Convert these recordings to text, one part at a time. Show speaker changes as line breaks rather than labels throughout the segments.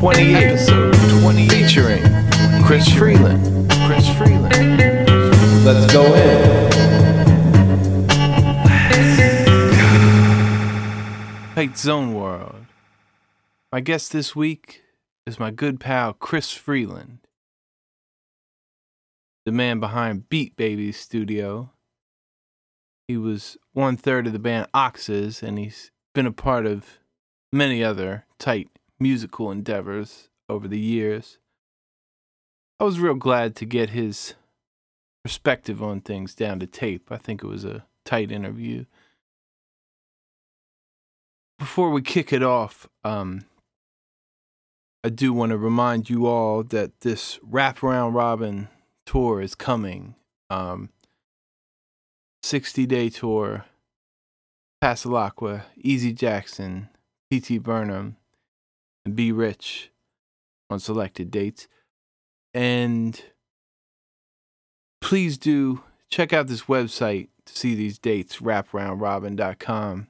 28. Episode 20 featuring Chris Freeland. Chris Freeland.
Let's go in.
Tight Zone World. My guest this week is my good pal Chris Freeland, the man behind Beat Baby Studio. He was one third of the band Oxes, and he's been a part of many other tight musical endeavors over the years. I was real glad to get his perspective on things down to tape. I think it was a tight interview before we kick it off, um, I do want to remind you all that this wraparound robin tour is coming. Um, 60 day tour, Pasalacqua, Easy Jackson, P.T. Burnham, and Be Rich on selected dates. And please do check out this website to see these dates, wraparoundrobin.com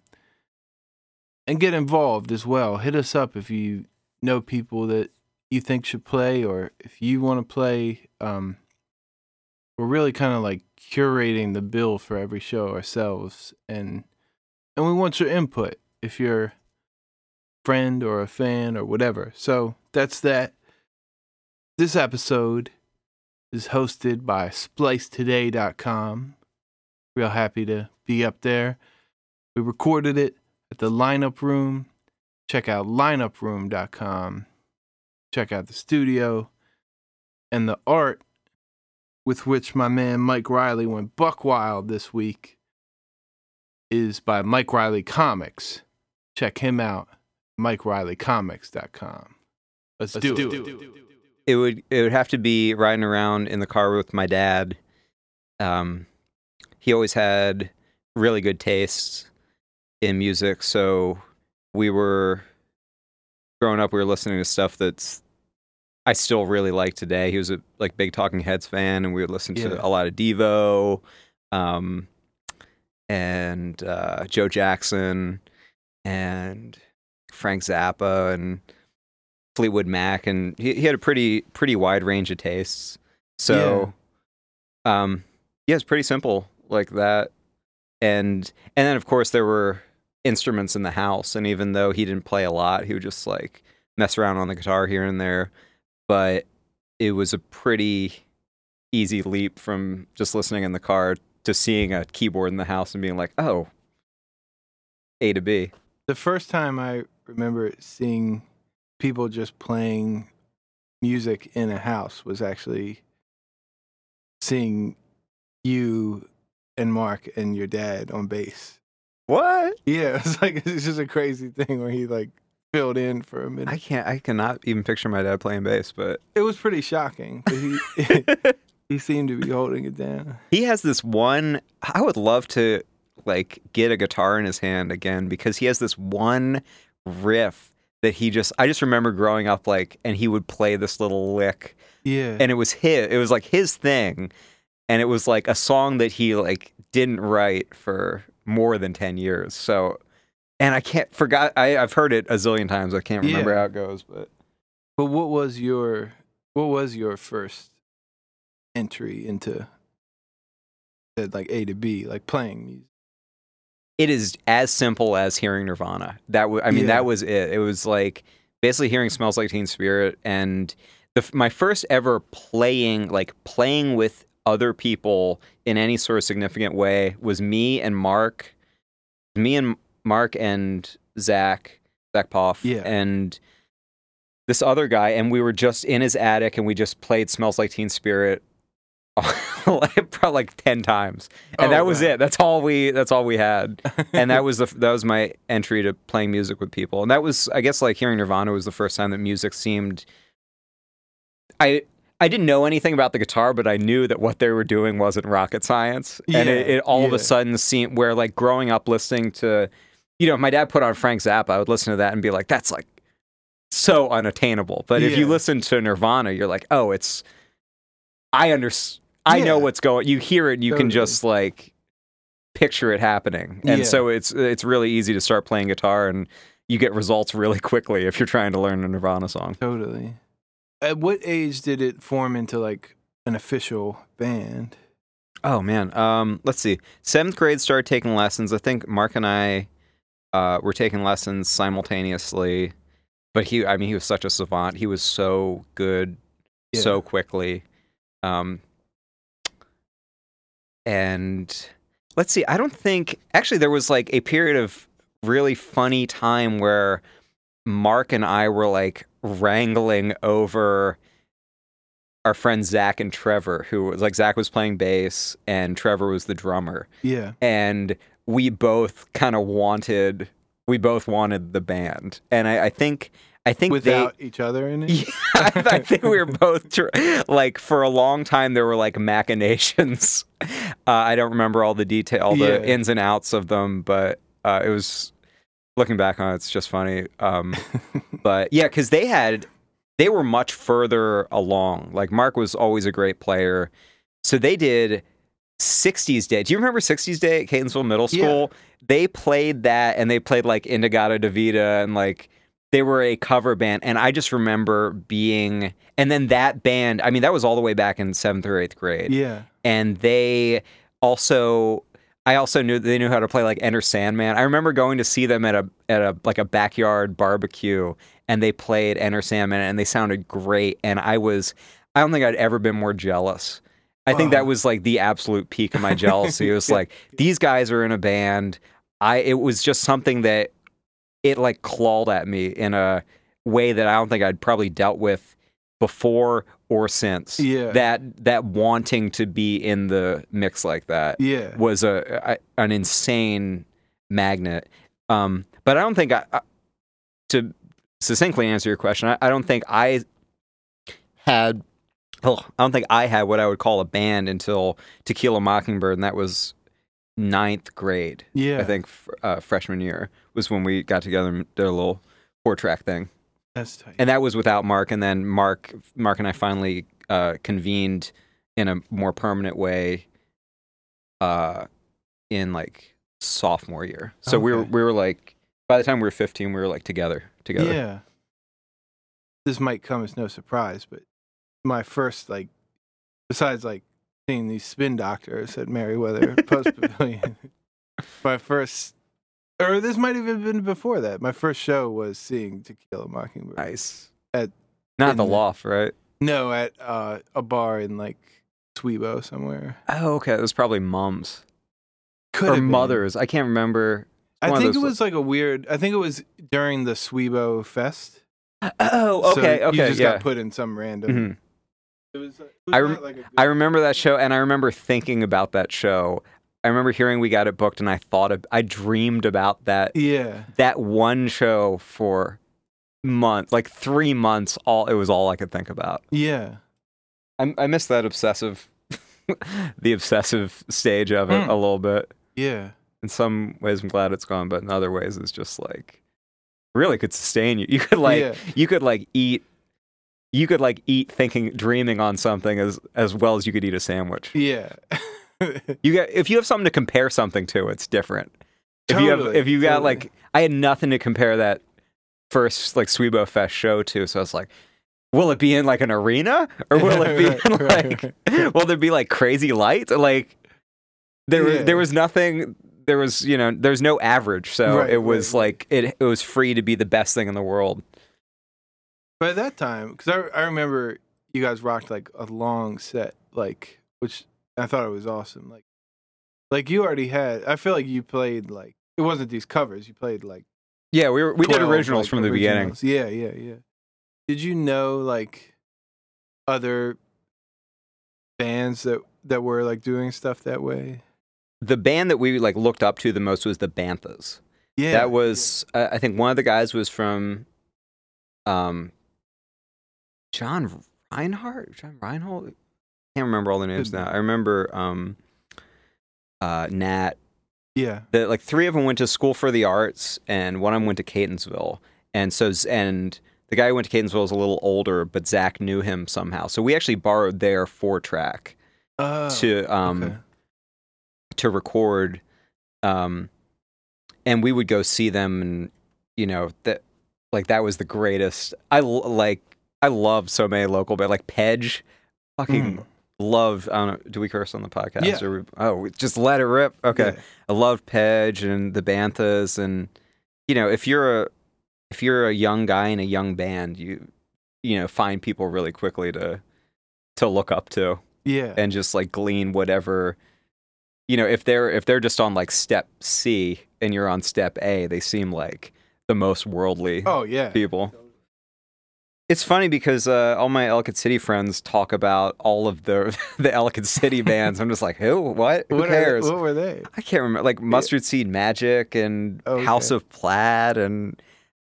and get involved as well. Hit us up if you know people that you think should play or if you want to play. Um, we're really kind of like curating the bill for every show ourselves and and we want your input if you're friend or a fan or whatever. So that's that. This episode is hosted by splicetoday.com. Real happy to be up there. We recorded it at the lineup room. Check out lineuproom.com. Check out the studio and the art with which my man Mike Riley went buck wild this week is by Mike Riley Comics. Check him out, MikeRileyComics.com. Let's, Let's do, do, it. it.
It would it would have to be riding around in the car with my dad. Um, he always had really good tastes in music. So we were growing up, we were listening to stuff that's I still really like today. He was a like big Talking Heads fan, and we would listen to a lot of Devo, um, and uh, Joe Jackson, and Frank Zappa, and Fleetwood Mac, and he, he had a pretty pretty wide range of tastes. So, yeah. um, yeah, it's pretty simple like that, and and then of course there were instruments in the house. And even though he didn't play a lot, he would just like mess around on the guitar here and there. But it was a pretty easy leap from just listening in the car to seeing a keyboard in the house and being like, oh, A to B.
The first time I remember seeing people just playing music in a house was actually seeing you and Mark and your dad on bass.
What?
Yeah, it's like it's just a crazy thing where he like filled in for a minute.
I can't. I cannot even picture my dad playing bass, but
it was pretty shocking. He he seemed to be holding it down.
He has this one. I would love to like get a guitar in his hand again because he has this one riff that he just. I just remember growing up like, and he would play this little lick.
Yeah,
and it was his. It was like his thing, and it was like a song that he like didn't write for more than 10 years. So, and I can't forgot. I, I've heard it a zillion times. I can't remember yeah. how it goes, but.
But what was your what was your first entry into like A to B, like playing music?
It is as simple as hearing Nirvana. That w- I mean, yeah. that was it. It was like basically hearing "Smells Like Teen Spirit" and the, my first ever playing, like playing with other people in any sort of significant way was me and Mark, me and Mark and Zach, Zach Poff,
yeah.
and this other guy, and we were just in his attic and we just played "Smells Like Teen Spirit" probably like 10 times and oh, that was wow. it that's all we that's all we had and that was the that was my entry to playing music with people and that was i guess like hearing nirvana was the first time that music seemed i I didn't know anything about the guitar, but I knew that what they were doing wasn't rocket science. Yeah, and it, it all yeah. of a sudden seemed where like growing up listening to, you know, my dad put on Frank Zappa, I would listen to that and be like, that's like so unattainable. But yeah. if you listen to Nirvana, you're like, oh, it's, I understand. I know what's going. You hear it, and you totally. can just like picture it happening, and so it's it's really easy to start playing guitar and you get results really quickly if you're trying to learn a Nirvana song.
Totally. At what age did it form into like an official band?
Oh man, um, let's see. Seventh grade started taking lessons. I think Mark and I uh, were taking lessons simultaneously. But he, I mean, he was such a savant. He was so good,
Yeah.
so quickly. Um, and let's see. I don't think actually there was like a period of really funny time where Mark and I were like wrangling over our friends Zach and Trevor, who was like Zach was playing bass and Trevor was the drummer,
Yeah.
and we both kind of wanted we both wanted the band, and I, I think I think
Without each other in it?
Yeah, I, I think we were both tr- like for a long time there were like machinations. Uh, I don't remember all the detail, all the
Yeah.
ins and outs of them, but uh, it was looking back on it, it's just funny. Um, but yeah, because they had they were much further along. Like Mark was always a great player, so they did 60s Day. Do you remember 60s Day at Catonsville Middle
Yeah.
School? They played that, and they played like In-A-Gadda-Da-Vida, and like they were a cover band. And I just remember being, and then that band. I mean, that was all the way back in seventh or eighth grade
yeah.
and they also I also knew they knew how to play like Enter Sandman. I remember going to see them at a at a like a backyard barbecue and they played Enter Sandman and they sounded great and I was I don't think I'd ever been more jealous. I think that was like the absolute peak of my jealousy. It was like these guys are in a band. I it was just something that it like clawed at me in a way that I don't think I'd probably dealt with before or since
Yeah.
that that wanting to be in the mix like that
Yeah.
was a, a an insane magnet. Um, but I don't think I, I to succinctly answer your question. I, I don't think I had. Oh, I don't think I had what I would call a band until Tequila Mockingbird, and that was ninth grade.
Yeah.
I think uh, freshman year was when we got together and did a little four track thing
That's tight.
and that was without Mark. And then Mark, Mark and I finally uh, convened in a more permanent way uh, in like sophomore year. So we were we were like by the time we were fifteen, we were like together together.
Yeah. This might come as no surprise, but my first like besides like seeing these spin doctors at Merriweather Post Pavilion, my first or this might even have been before that. My first show was seeing Tequila Mockingbird.
Nice.
At-
Not
in
the
the-
loft, right?
No, at uh, a bar in like SoWeBo somewhere.
Oh, okay. It was probably mums
Could
or mothers. I can't remember.
I think it was like a weird. I think it was during the SoWeBo Fest.
Oh,
So
okay,
You
okay,
just
yeah.
got put in some random.
Mhm.
It was. uh,
I
was
rem-
like
I remember that show, and I remember thinking about that show. I remember hearing we got it booked, and I thought of, I dreamed about that
Yeah.
that one show for months, like three months. All it was all I could think about.
Yeah.
I, I miss that obsessive, the obsessive stage of it
Mm.
a little bit.
Yeah.
In some ways, I'm glad it's gone, but in other ways, it's just like really could sustain you. You could like
yeah.
you could like eat. You could like eat thinking, dreaming on something as as well as you could eat a sandwich.
Yeah.
You get if you have something to compare something to, it's different. If you have
Totally,
if you got
totally.
like I had nothing to compare that first like SoWeBo Fest show to, so I was like, will it be in like an arena or will it be in
Right,
like will there be like crazy lights? Like there was
Yeah.
there was nothing there was you know there's no average, so
Right,
it was
right, right.
like it it was free to be the best thing in the world.
By that time, because I, I remember you guys rocked like a long set, like which I thought it was awesome. Like, like you already had. I feel like you played like it wasn't these covers. You played like
Yeah, we were we did originals
like,
from the beginning.
Yeah, yeah, yeah. Did you know like other bands that that were like doing stuff that way?
The band that we like looked up to the most was the Banthas.
Yeah,
that was uh, I think one of the guys was from um John Reinhardt, John Reinhold. I Can't remember all the names now. I remember um uh Nat.
yeah,
The like three of them went to school for the arts, and one of them went to Catonsville. And so and the guy who went to Catonsville was a little older, but Zach knew him somehow. So we actually borrowed their four track
oh,
to um
okay.
to record um and we would go see them and you know that like that was the greatest. I like I love so many local but like Pedge, fucking
Mm.
love. I don't know. Do we curse on the podcast?
Yeah.
Or we, oh, we just let it rip. Okay.
Yeah.
I love Pedge and the Banthas, and you know, if you're a if you're a young guy in a young band, you you know find people really quickly to to look up to
Yeah.
and just like glean whatever. You know, if they're if they're just on like step C and you're on step A, they seem like the most worldly
oh yeah.
people. It's funny because uh, all my Ellicott City friends talk about all of the the Ellicott City bands. I'm just like, who? What? Who
What, are-
cares?
what were they?
I can't remember, like Mustard Seed Magic and
Okay.
House of Plaid, and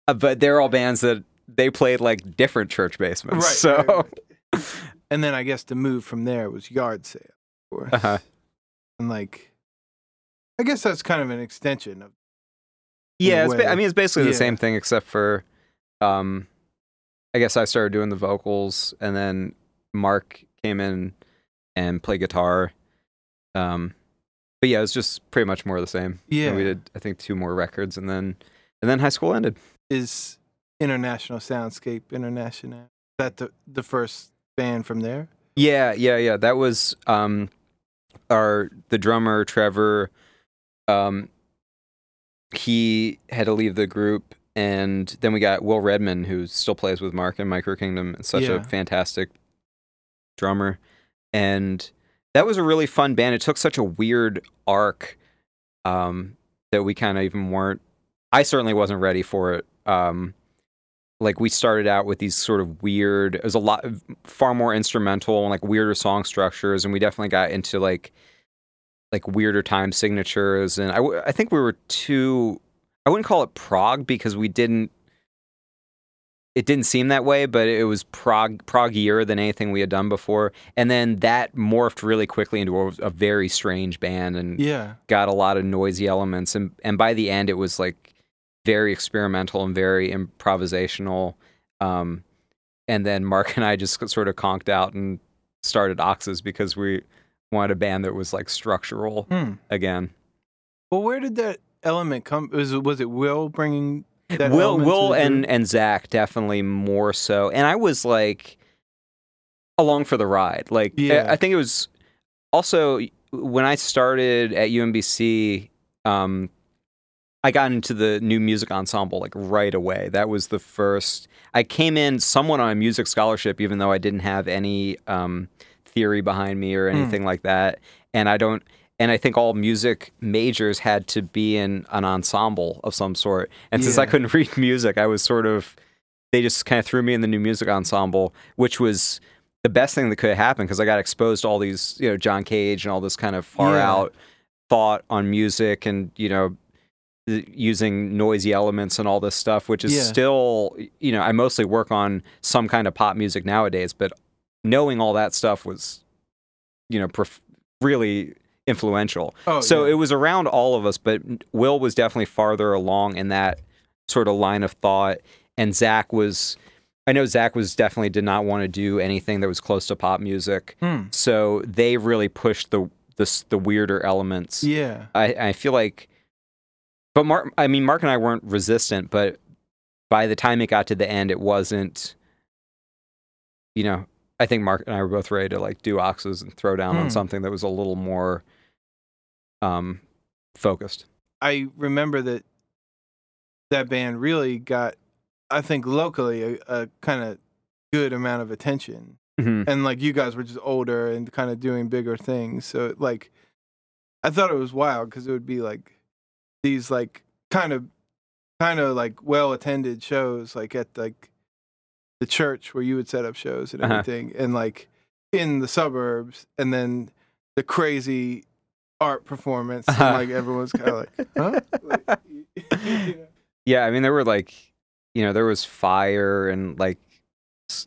uh, but they're all bands that they played like different church basements.
Right.
so
right, right. And then I guess the move from there was yard sale. Of course.
Uh-huh.
And like, I guess that's kind of an extension of.
yeah, it's ba- I mean it's basically the same thing except for, um, I guess I started doing the vocals, and then Mark came in and played guitar. Um, but yeah, it was just pretty much more of the same. And
Yeah.
we did I think two more records, and then and then high school ended.
Is International Soundscape International? That the the first band from there?
Yeah, yeah, yeah. That was um our the drummer Trevor um he had to leave the group and then we got Will Redman who still plays with Mark in Micro Kingdom such
Yeah.
a fantastic drummer and that was a really fun band. It took such a weird arc um that we kind of even weren't I certainly wasn't ready for it. Um like we started out with these sort of weird it was a lot far more instrumental and like weirder song structures and we definitely got into like like weirder time signatures and I, I think we were too i wouldn't call it prog because we didn't it didn't seem that way but it was prog proggier than anything we had done before and then that morphed really quickly into a, a very strange band and
Yeah.
got a lot of noisy elements and and by the end it was like very experimental and very improvisational um and then mark and i just sort of conked out and started oxes because we wanted a band that was like structural
Hmm.
again
Well, where did that element come? Was it, was it Will bringing that
will will and and zach definitely more so and i was like along for the ride like I-
Yeah.
I, think it was also when i started at umbc um i got into the new music ensemble like right away that was the first i came in somewhat on a music scholarship even though i didn't have any um theory behind me or
Hmm.
anything like that and i don't and I think all music majors had to be in an ensemble of some sort. And since I couldn't read music, I was sort of they just kind of threw me in the new music ensemble, which was the best thing that could have happened because I got exposed to all these, you know, John Cage and all this kind of far
Yeah.
out thought on music and, you know, using noisy elements and all this stuff, which is
Yeah.
still, you know, I mostly work on some kind of pop music nowadays, but knowing all that stuff was, you know, prof- really influential.
Oh,
so
yeah.
it was around all of us, but Will was definitely farther along in that sort of line of thought. And Zach was, I know Zach was definitely did not want to do anything that was close to pop music.
Hmm.
So they really pushed the the, the weirder elements.
Yeah.
I, I feel like, but Mark, I mean, Mark and I weren't resistant, but by the time it got to the end, it wasn't, you know, I think Mark and I were both ready to like do oxes and throw down
Hmm.
on something that was a little more um, focused.
I remember that that band really got, I think, locally a, a kind of good amount of attention.
Mhm.
And like you guys were just older and kind of doing bigger things. So like, I thought it was wild because it would be like these like kind of, kind of like well attended shows like at like the church where you would set up shows and
Uh-huh.
everything and like in the suburbs and then the crazy art performance and,
Uh-huh.
like everyone's kind of like huh like, you know?
Yeah, I mean, there were like, you know, there was fire and like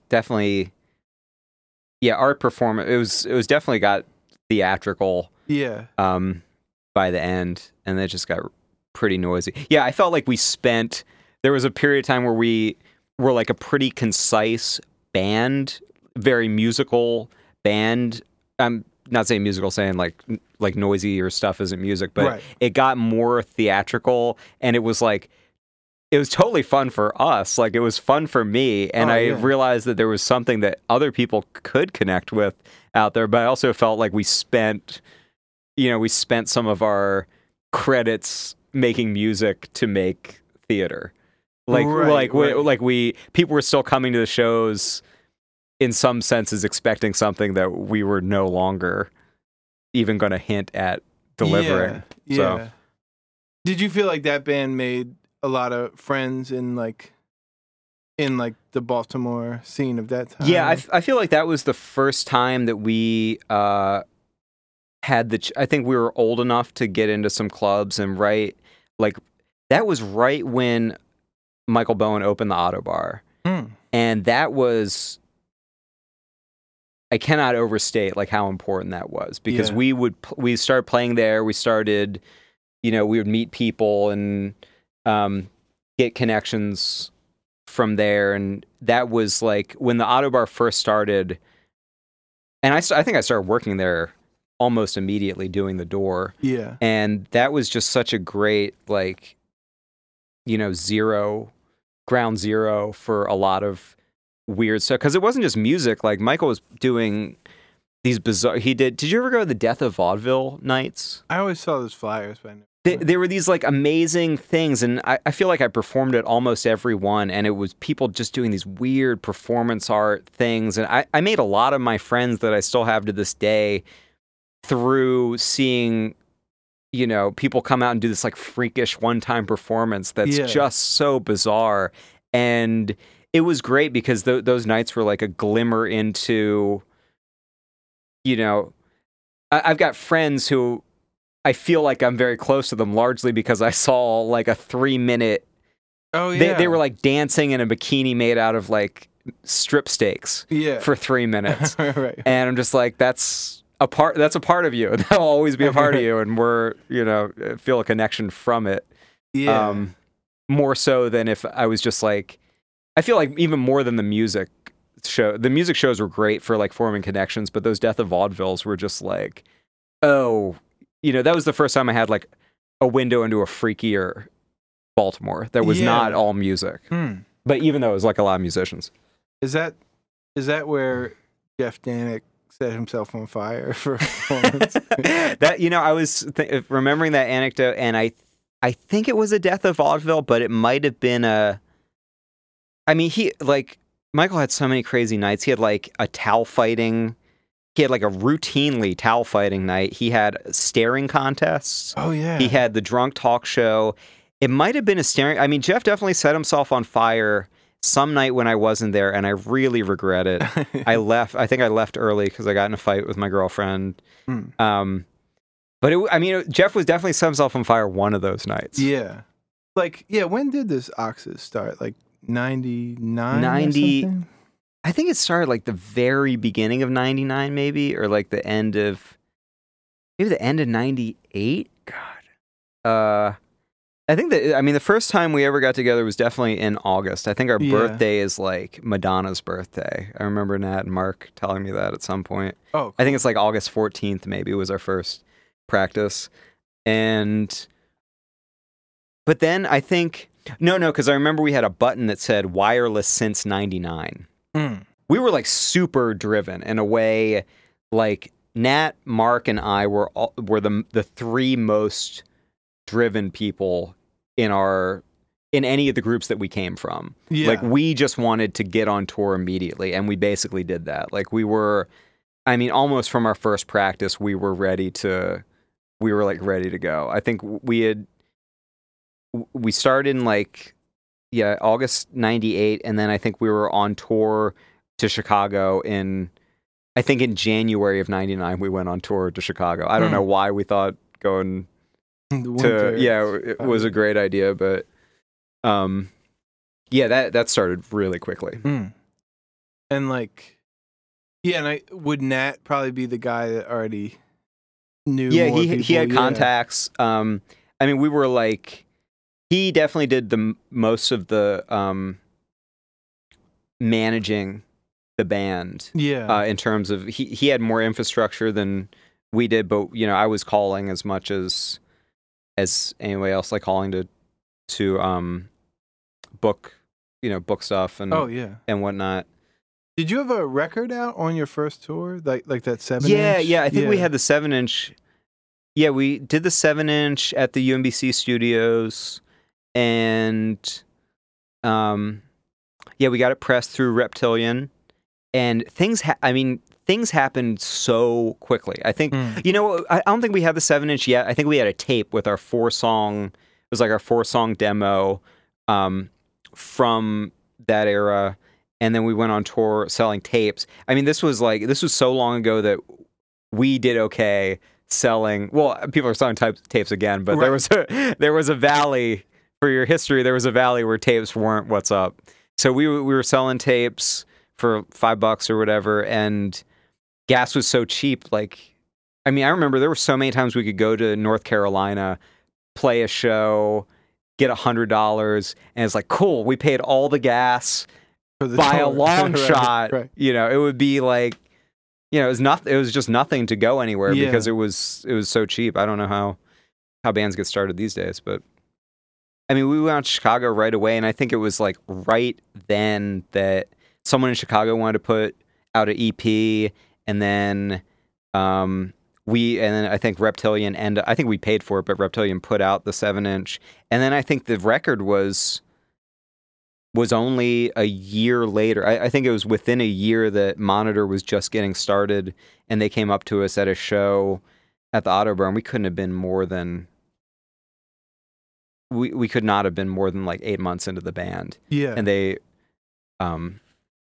definitely, yeah, art performance. It was it was definitely got theatrical
yeah
um, by the end, and it just got pretty noisy. Yeah, I felt like we spent. There was a period of time where we were like a pretty concise band, very musical band. I'm not saying musical, saying like like noisy or stuff isn't music, but
Right.
it got more theatrical, and it was like it was totally fun for us. Like it was fun for me, and
Oh,
I
yeah.
realized that there was something that other people could connect with out there. But I also felt like we spent, you know, we spent some of our credits making music to make theater. Like
Right,
like we, like we people were still coming to the shows in some senses expecting something that we were no longer even going to hint at delivering.
Yeah,
So-
yeah. Did you feel like that band made a lot of friends in like in like the Baltimore scene of that time?
Yeah, I, f- I feel like that was the first time that we uh, had the. Ch- I think we were old enough to get into some clubs and right, like that was right when Michael Bowen opened the Ottobar,
Hmm.
and that was. I cannot overstate like how important that was because
Yeah.
we would we started playing there. We started, you know, we would meet people and um, get connections from there, and that was like when the Ottobar first started. And I, I think I started working there almost immediately, doing the door,
Yeah.
and that was just such a great like, you know, zero, ground zero for a lot of weird stuff because it wasn't just music. Like Michael was doing these bizarre. He did. Did you ever go to the Death of Vaudeville nights?
I always saw those flyers, but
They, there were these like amazing things, and I, I feel like I performed at almost every one, and it was people just doing these weird performance art things. And I, I made a lot of my friends that I still have to this day through seeing, you know, people come out and do this like freakish one time performance that's
Yeah.
just so bizarre. And it was great because th- those nights were like a glimmer into, you know, I- I've got friends who I feel like I'm very close to them largely because I saw like a three minute.
oh yeah.
They, they were like dancing in a bikini made out of like strip steaks
yeah.
for three minutes,
right.
and I'm just like, that's a part. That's a part of you. That'll always be a part of you, and we're you know feel a connection from it.
Yeah.
Um, more so than if I was just like, I feel like even more than the music show. The music shows were great for like forming connections, but those Death of Vaudevilles were just like, oh, you know, that was the first time I had like a window into a freakier Baltimore that was
Yeah.
not all music.
Hmm.
But even though it was like a lot of musicians.
Is that is that where Jeff Danick set himself on fire for a performance?
that you know, I was th- remembering that anecdote, and I, I think it was a death of vaudeville, but it might have been a. I mean, he like Michael had so many crazy nights. He had like a towel fighting. He had like a routinely towel fighting night. He had staring contests.
oh yeah.
He had the drunk talk show. It might have been a staring. I mean, Jeff definitely set himself on fire some night when I wasn't there, and I really regret it. I left. I think I left early because I got in a fight with my girlfriend.
Hmm.
Um, but it, I mean, Jeff was definitely set himself on fire one of those nights.
Yeah. Like, yeah, when did this Oxes start? Like 99?
90 I think it started like the very beginning of '99, maybe, or like the end of maybe the end of '98. God, uh, I think that I mean the first time we ever got together was definitely in August. I think our
Yeah.
birthday is like Madonna's birthday. I remember Nat and Mark telling me that at some point.
Oh,
I think it's like August 14th, maybe was our first practice. And, but then I think, no, no, because I remember we had a button that said wireless since 99.
Hmm.
We were like super driven in a way, like Nat, Mark, and I were all, were the the three most driven people in our in any of the groups that we came from.
Yeah.
Like we just wanted to get on tour immediately, and we basically did that. Like we were, I mean, almost from our first practice, we were ready to, we were like ready to go. I think we had, we started in like, yeah, August '98, and then I think we were on tour to Chicago in, I think in January of '99 we went on tour to Chicago. I don't
Hmm.
know why we thought going to yeah it was a great idea but um yeah that that started really quickly
Hmm. And like, yeah, and I would Nat probably be the guy that already knew.
yeah
more
he he had
Yeah.
contacts um i mean we were like he definitely did the most of the um managing the band
Yeah.
uh, in terms of he he had more infrastructure than we did but you know i was calling as much as as anybody else like calling to to um book, you know, book stuff and
Oh yeah.
and whatnot.
Did you have a record out on your first tour, like like that seven?
Yeah,
inch?
yeah. Yeah. I think we had the seven inch. Yeah, we did the seven inch at the UMBC studios, and um, yeah, we got it pressed through Reptilian, and things. Ha- I mean, things happened so quickly. I think
Mm.
you know. I, I don't think we had the seven inch yet. I think we had a tape with our four song. It was like our four song demo um, from that era, and then we went on tour selling tapes. I mean, this was like this was so long ago that we did okay selling. Well, people are selling types, tapes again, but there was a there was a valley for your history. There was a valley where tapes weren't what's up. So we were- we were selling tapes for five bucks or whatever, and gas was so cheap. Like, I mean, I remember there were so many times we could go to North Carolina, play a show, get a hundred dollars, and it's like cool. We paid all the gas
For the
by a long
Right,
shot.
Right.
You know, it would be like, you know, it was nothing. It was just nothing to go anywhere
Yeah.
because it was it was so cheap. I don't know how how bands get started these days, but I mean, we went out to Chicago right away, and I think it was like right then that someone in Chicago wanted to put out an EP, and then um, we and then I think Reptilian and I think we paid for it, but Reptilian put out the seven inch, and then I think the record was was only a year later. I, I think it was within a year that Monitor was just getting started, and they came up to us at a show at the Autobahn. We couldn't have been more than we we could not have been more than like eight months into the band,
Yeah.
and they um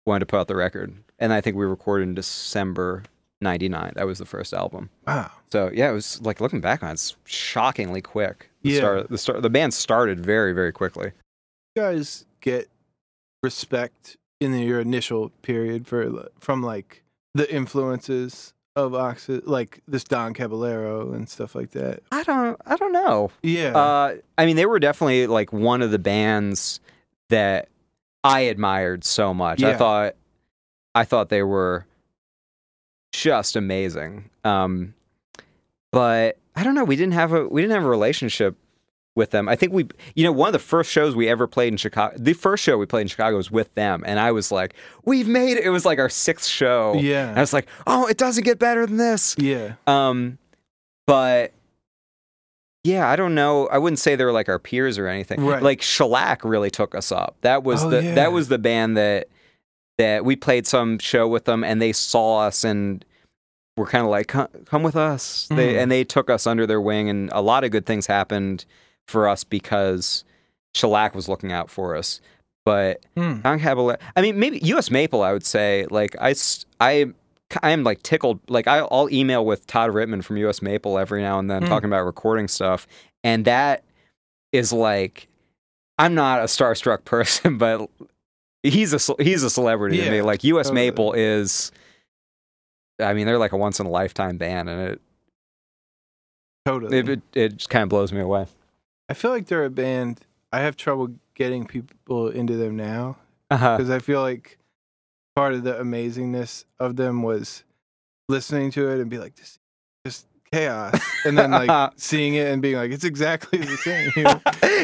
wanted to put out the record, and I think we recorded in December '99. That was the first album.
wow.
So yeah, it was like looking back on it, it's shockingly quick. The
Yeah.
start, the start, the band started very very quickly.
You guys get respect in your initial period for from like the influences of Oxes, like this Don Caballero and stuff like that.
I don't I don't know.
Yeah.
Uh, I mean, they were definitely like one of the bands that I admired so much. I thought, I thought they were just amazing. Um, but I don't know. We didn't have a we didn't have a relationship with them. I think we, you know, one of the first shows we ever played in Chicago. The first show we played in Chicago was with them, and I was like, "We've made it!" It was like our sixth show. And I was like, "Oh, it doesn't get better than this."
Yeah.
Um, but yeah, I don't know. I wouldn't say they were like our peers or anything.
Right.
Like Shellac really took us up. That was
Oh,
the
yeah.
that was the band that that we played some show with them, and they saw us and were kind of like, come, "Come with us." They
Mhm.
and they took us under their wing, and a lot of good things happened for us because Shellac was looking out for us. But
Hmm.
I mean, maybe U.S. Maple. I would say, like, I, I, I am like tickled. Like, I, I'll email with Todd Rittmann from U.S. Maple every now and then,
Hmm.
talking about recording stuff, and that is like, I'm not a starstruck person, but he's a he's a celebrity to me. Like, U.S.
totally.
Maple is. I mean, they're like a once in a lifetime band, and it
Totally.
it, it, it just kind of blows me away.
I feel like they're a band. I have trouble getting people into them now
Uh-huh.
because I feel like part of the amazingness of them was listening to it and be like, this just chaos, and then like seeing it and being like, it's exactly the same. you know?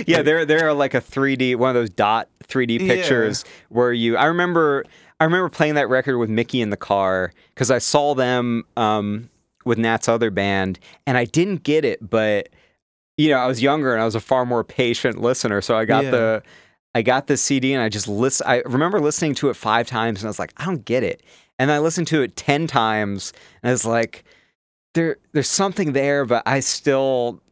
yeah, they're they're like a 3D one of those dot 3D
Yeah.
pictures where you I remember I remember playing that record with Mickey in the car cuz I saw them um, with Nat's other band and I didn't get it but you know, I was younger and I was a far more patient listener so I got
Yeah.
the I got the CD and I just listen I remember listening to it 5 times and I was like I don't get it. And I listened to it 10 times and I was like there there's something there but I still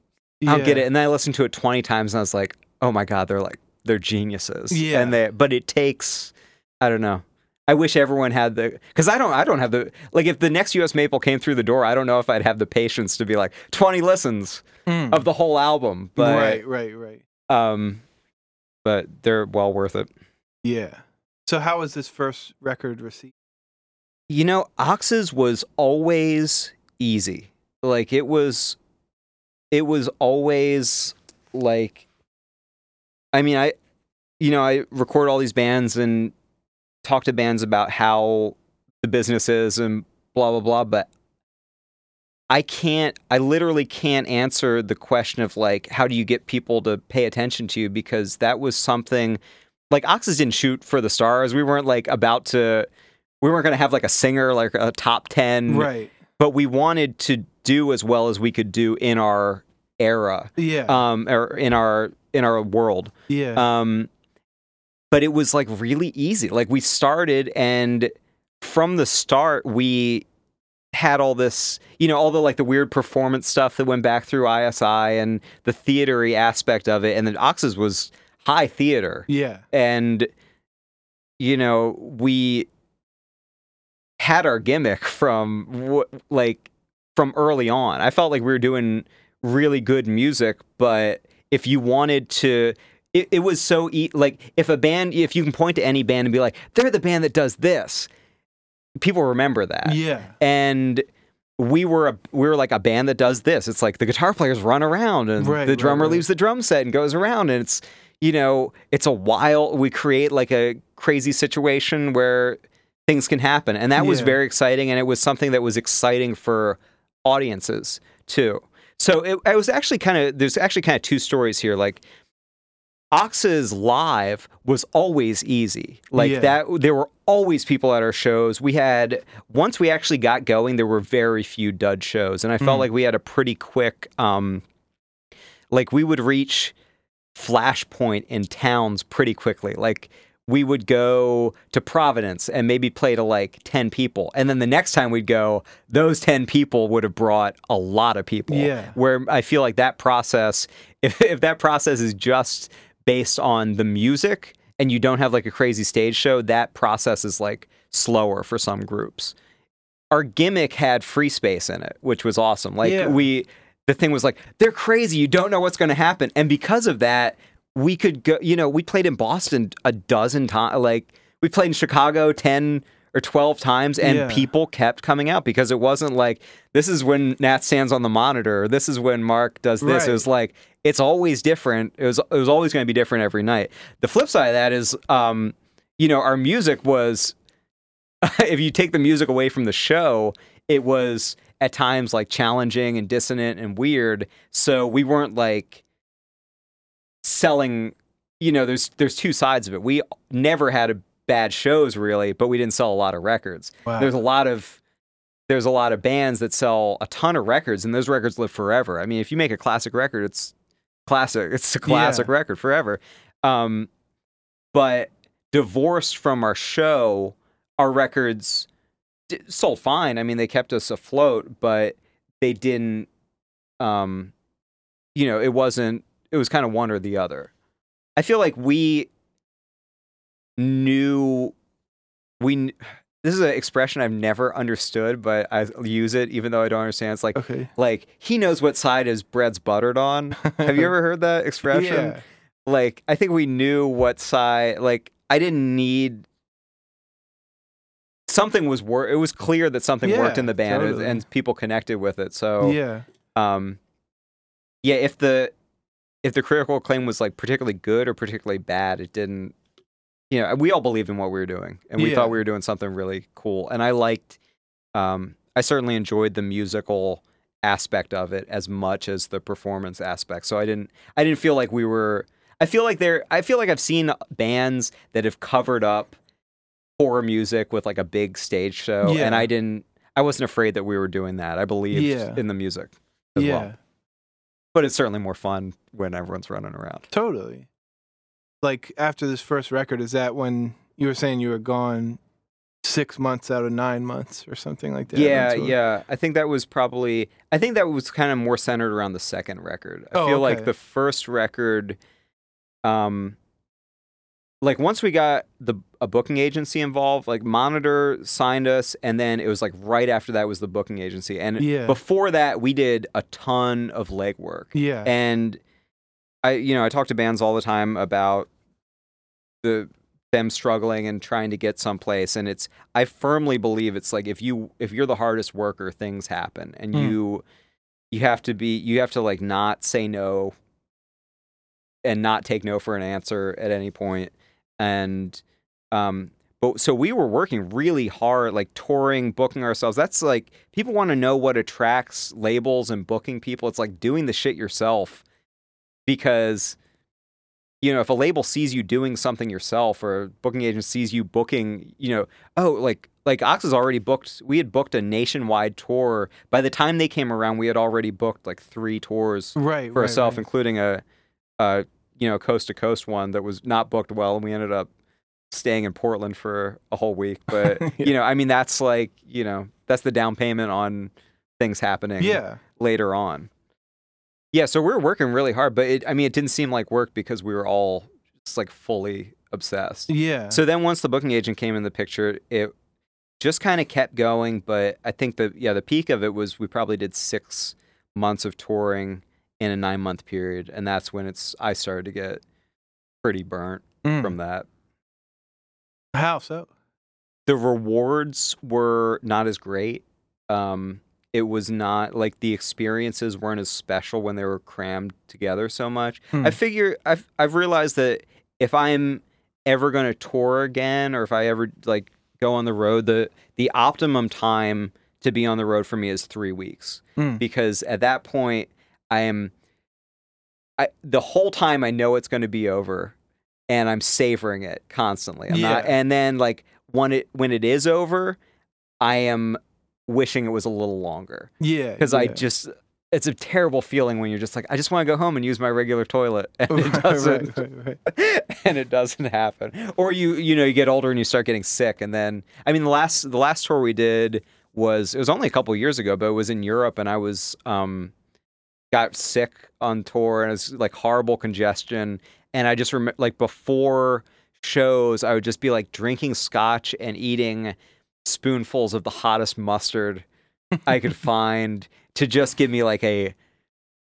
I don't get it. And then I listened to it 20 times and I was like, oh my God, they're like, they're geniuses.
Yeah.
And they, but it takes, I don't know. I wish everyone had the, cause I don't, I don't have the, like if the next US Maple came through the door, I don't know if I'd have the patience to be like 20 listens
Mm.
of the whole album. But,
right, right, right.
um, but they're well worth it.
Yeah. So how was this first record received?
You know, Oxes was always easy. Like it was it was always like I mean, I you know, I record all these bands and talk to bands about how the business is and blah blah blah, but I can't I literally can't answer the question of like how do you get people to pay attention to you because that was something like Oxes didn't shoot for the stars. We weren't like about to. We weren't going to have like a singer like a top ten,
Right.
but we wanted to do as well as we could do in our era,
Yeah.
um, or in our in our world.
yeah.
Um, but it was like really easy. Like we started, and from the start, we had all this, you know, all the like the weird performance stuff that went back through ISI and the theatery aspect of it. And then Oxes was high theater,
yeah.
and you know, we had our gimmick from like from early on. I felt like we were doing really good music, but if you wanted to it, it was so e- like if a band if you can point to any band and be like they're the band that does this people remember that
Yeah.
and we were a we were like a band that does this. It's like the guitar players run around and
Right,
the drummer
right.
leaves the drum set and goes around and it's you know it's a wild we create like a crazy situation where things can happen and that was very exciting and it was something that was exciting for audiences too. So it, it was actually kind of there's actually kind of two stories here like Oxes live was always easy. Like
Yeah.
that there were always people at our shows. We had once we actually got going, there were very few dud shows. And I felt
Mm.
like we had a pretty quick um like we would reach flashpoint in towns pretty quickly. Like we would go to Providence and maybe play to like 10 people. And then the next time we'd go, those 10 people would have brought a lot of people.
Yeah.
Where I feel like that process, if, if that process is just based on the music and you don't have like a crazy stage show, that process is like slower for some groups. Our gimmick had free space in it, which was awesome. Like
Yeah.
we the thing was like, they're crazy, you don't know what's gonna happen. And because of that, we could go you know, we played in Boston a dozen times like we played in Chicago ten or 12 times and
Yeah.
people kept coming out because it wasn't like this is when Nat stands on the monitor or this is when Mark does this.
Right.
It was like it's always different. It was it was always going to be different every night. The flip side of that is um you know our music was if you take the music away from the show, it was at times like challenging and dissonant and weird. So we weren't like selling you know there's there's two sides of it. We never had a bad shows really, but we didn't sell a lot of records.
Wow.
There's a lot of there's a lot of bands that sell a ton of records and those records live forever. I mean, if you make a classic record, it's classic. It's a classic
Yeah.
record forever. Um, but divorced from our show, our records sold fine. I mean, they kept us afloat, but they didn't. Um, you know, it wasn't. It was kind of one or the other. I feel like we knew we. This is an expression I've never understood, but I use it even though I don't understand. It's like
Okay.
like he knows what side his bread's buttered on. Have you ever heard that expression?
Yeah.
Like I think we knew what side. Like I didn't need something was wor- It was clear that something worked in the band and- and people connected with it. So
Yeah.
um, yeah, if the if the critical acclaim was like particularly good or particularly bad, it didn't. You know, we all believed in what we were doing, and we
Yeah.
thought we were doing something really cool. And I liked, um, I certainly enjoyed the musical aspect of it as much as the performance aspect. So I didn't, I didn't feel like we were. I feel like there. I feel like I've seen bands that have covered up horror music with like a big stage show,
Yeah.
and I didn't. I wasn't afraid that we were doing that. I believed
Yeah.
in the music as
Yeah.
well. But it's certainly more fun when everyone's running around.
Totally. Like after this first record, is that when you were saying you were gone six months out of nine months or something like that?
yeah, yeah. I think that was probably. I think that was kind of more centered around the second record. I
Oh,
feel like the first record, um, like once we got the a booking agency involved, like Monitor signed us, and then it was like right after that was the booking agency, and
Yeah.
before that we did a ton of legwork.
Yeah.
and I you know I talk to bands all the time about the them struggling and trying to get someplace and it's I firmly believe it's like if you if you're the hardest worker things happen and
Hmm.
you you have to be you have to like not say no and not take no for an answer at any point and um but so we were working really hard like touring booking ourselves that's like people want to know what attracts labels and booking people it's like doing the shit yourself because you know, if a label sees you doing something yourself or a booking agent sees you booking, you know, oh, like like Oxes already booked. We had booked a nationwide tour. By the time they came around, we had already booked like three tours
right
for
right,
ourselves,
right.
including a, a you know coast to coast one that was not booked well, and we ended up staying in Portland for a whole week. But
Yeah.
you know, I mean, that's like you know that's the down payment on things happening
yeah
later on. Yeah, so we were working really hard, but it, I mean, it didn't seem like work because we were all just like fully obsessed.
yeah
So then once the booking agent came in the picture, it just kind of kept going. But I think the yeah the peak of it was we probably did six months of touring in a nine month period, and that's when it's I started to get pretty burnt
Mm.
from that.
how so
The rewards were not as great. Um, it was not like the experiences weren't as special when they were crammed together so much.
Hmm.
I figure I've I've realized that if I'm ever going to tour again or if I ever like go on the road the the optimum time to be on the road for me is 3 weeks
Mm.
because at that point I am I the whole time I know it's going to be over and I'm savoring it constantly. I'm not
Yeah.
and then like when it when it is over I am wishing it was a little longer.
Yeah
because I just it's a terrible feeling when you're just like I just want to go home and use my regular toilet and it doesn't
right, right.
and it doesn't happen. Or you you know you get older and you start getting sick and then I mean the last the last tour we did was it was only a couple years ago but it was in Europe and I was um got sick on tour and it was like horrible congestion and I just remember like before shows I would just be like drinking scotch and eating spoonfuls of the hottest mustard I could find to just give me like a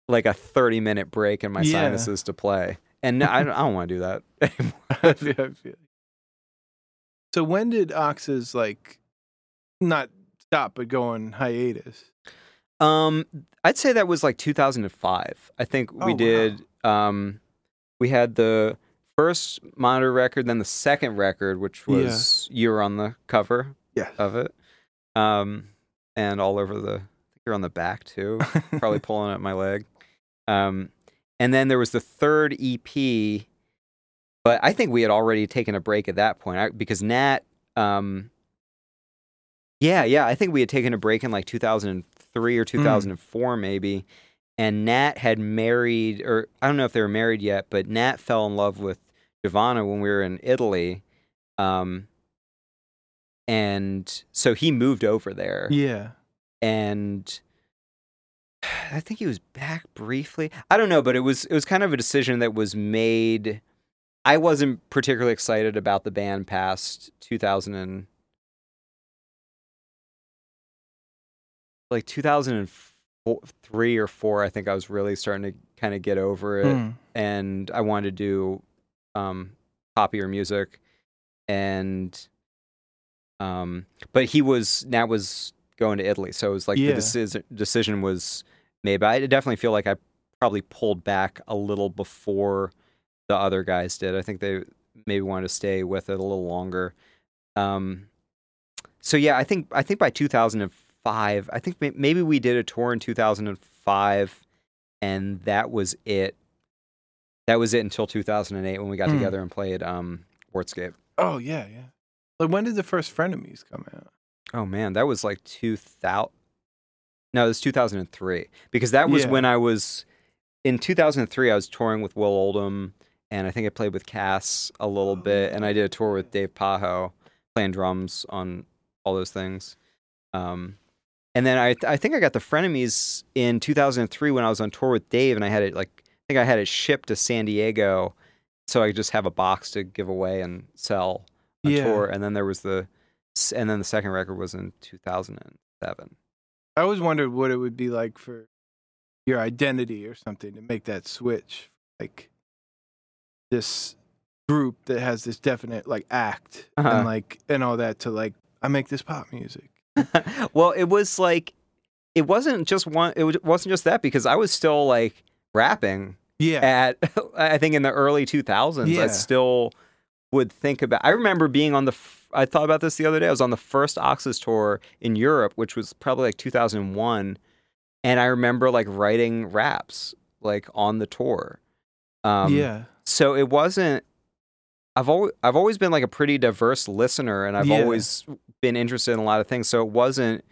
like a 30 minute break in my
Yeah.
sinuses to play. And I don't, I don't want to do that anymore.
I feel- I feel you. So when did Oxes like not stop but go on hiatus?
Um, I'd say that was like 2005. I think
Oh,
we
wow.
did. Um, we had the first monitor record, then the second record, which
Yeah.
was you were on the cover
Yes.
of it, um, and all over the. I think you're on the back too, probably pulling at my leg. Um, and then there was the third EP, but I think we had already taken a break at that point I, because Nat. Um, yeah, yeah, I think we had taken a break in like 2003 or 2004 maybe, and Nat had married, or I don't know if they were married yet, but Nat fell in love with Giovanna when we were in Italy. Um, and so he moved over there
yeah.
and I think he was back briefly. I don't know, but it was it was kind of a decision that was made. I wasn't particularly excited about the band past 2000 and like 2003 or 4 I think I was really starting to kind of get over it
Mm.
and I wanted to do um popular music and um but he was Nat was going to Italy so it was like
Yeah.
the decision decision was made but I definitely feel like I probably pulled back a little before the other guys did I think they maybe wanted to stay with it a little longer um so yeah I think I think by 2005 I think maybe we did a tour in 2005 and that was it that was it until 2008 when we got
Mm.
together and played um Whartscape.
Oh yeah, yeah. Like when did the first Frenemies come out?
Oh man, that was like 2000 No, it was 2003 because that was
Yeah.
when I was in 2003 I was touring with Will Oldham and I think I played with Cass a little
Oh,
bit and I did a tour with. Dave Pajo playing drums on all those things. Um and then I I think I got the Frenemies in 2003 when I was on tour with Dave and I had it like I think I had it shipped to San Diego so I could just have a box to give away and sell on
Yeah.
tour. And then there was the, and then the second record was in 2007.
I always wondered what it would be like for your identity or something to make that switch. Like this group that has this definite like act
Uh-huh.
and like and all that to like I make this pop music.
well, it was like, it wasn't just one, it was- wasn't just that because I was still like rapping
Yeah.
at, I think in the early 2000s.
Yeah.
I still would think about, I remember being on the, I thought about this the other day. I was on the first Oxes tour in Europe, which was probably like 2001. And I remember like writing raps like on the tour. Um,
yeah.
so it wasn't. I've always I've always been like a pretty diverse listener, and I've
Yeah.
always been interested in a lot of things. So it wasn't.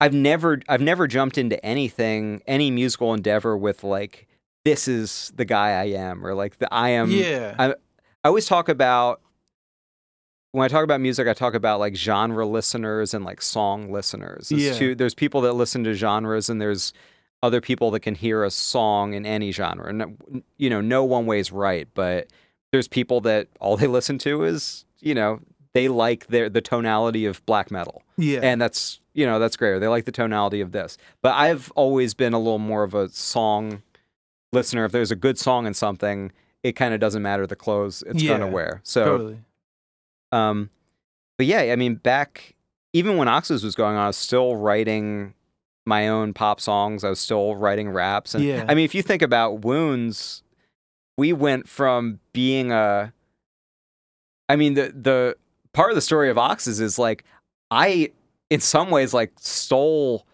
I've never I've never jumped into anything any musical endeavor with like this is the guy I am or like the I am
yeah.
I always talk about when I talk about music, I talk about like genre listeners and like song listeners. There's,
Yeah.
two, there's people that listen to genres, and there's other people that can hear a song in any genre. And you know, no one way's right, but there's people that all they listen to is you know they like their the tonality of black metal,
yeah.
and that's you know that's great. Or they like the tonality of this. But I've always been a little more of a song listener. If there's a good song in something, it kind of doesn't matter the clothes it's gonna wear. So.
totally.
Um, but yeah, I mean, back even when Oxes was going on, I was still writing my own pop songs. I was still writing raps, and
Yeah.
I mean, if you think about Wounds, we went from being a. I mean, the the part of the story of Oxes is like I, in some ways, like stole.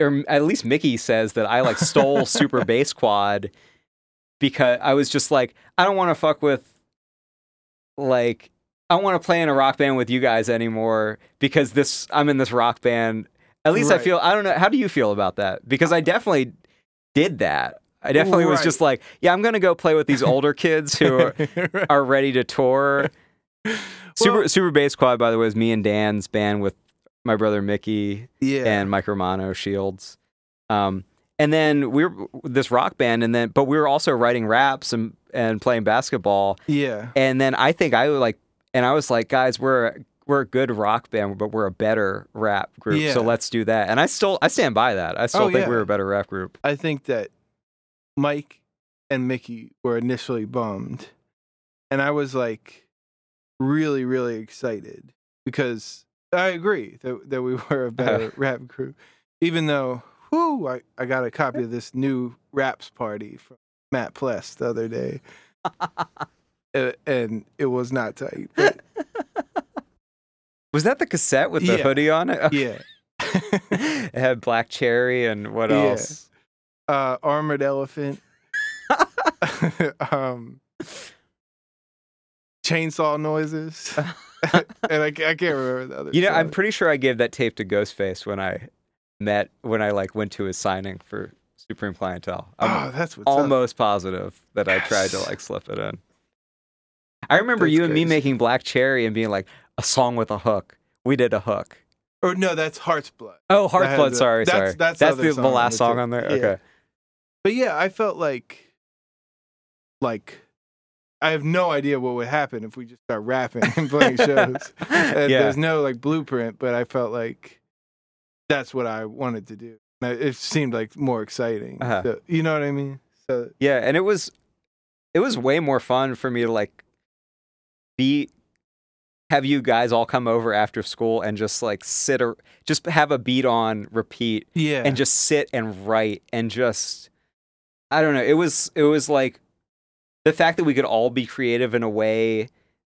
Or at least Mickey says that I like stole Super Bass Quad because I was just like, I don't want to fuck with like I don't want to play in a rock band with you guys anymore because this I'm in this rock band. At least I feel I don't know how do you feel about that? Because I definitely did that. I definitely was just like, yeah, I'm going to go play with these older kids who are,
Right.
are ready to tour. Super
Well-
Super Bass Quad by the way is me and Dan's band with my brother Mickey
yeah.
and Mike Romano Shields. Um, and then we were this rock band, and then but we were also writing raps and and playing basketball.
yeah.
And then I think I like, and I was like, guys, we're we're a good rock band, but we're a better rap group.
Yeah.
So let's do that. And I still I stand by that. I still
Oh,
think
yeah.
we're a better rap group.
I think that Mike and Mickey were initially bummed. And I was like really, really excited because I agree that, that we were a better rap group. Even though, whoo, I, I got a copy of this new raps party from Matt Pless the other day. Uh, and it was not tight. But
Was that the cassette with the
Yeah.
hoodie on it?
yeah.
it had Black Cherry and what
Yeah.
else?
uh, armored elephant, um, chainsaw noises, and I, I can't remember the other.
You know, I'm pretty sure I gave that tape to Ghostface when I met when I like went to his signing for Supreme Clientele. I'm
oh, that's what's up.
almost positive that I tried to like slip it in. I remember
That's
you and me making Black Cherry and being like a song with a hook. We did a hook.
Or no, that's Heart's Blood.
Oh, Heart's Blood. Sorry,
that's-
sorry.
that's the
that's the, the last song on there.
Yeah.
Okay.
But yeah, I felt like, like, I have no idea what would happen if we just start rapping and playing shows. And
yeah.
There's no like blueprint, but I felt like that's what I wanted to do. It seemed like more exciting.
Uh-huh.
So- you know what I mean? So
Yeah, and it was it was way more fun for me to like be have you guys all come over after school and just like sit or just have a beat on repeat
yeah,
and just sit and write and just I don't know. It was it was like the fact that we could all be creative in a way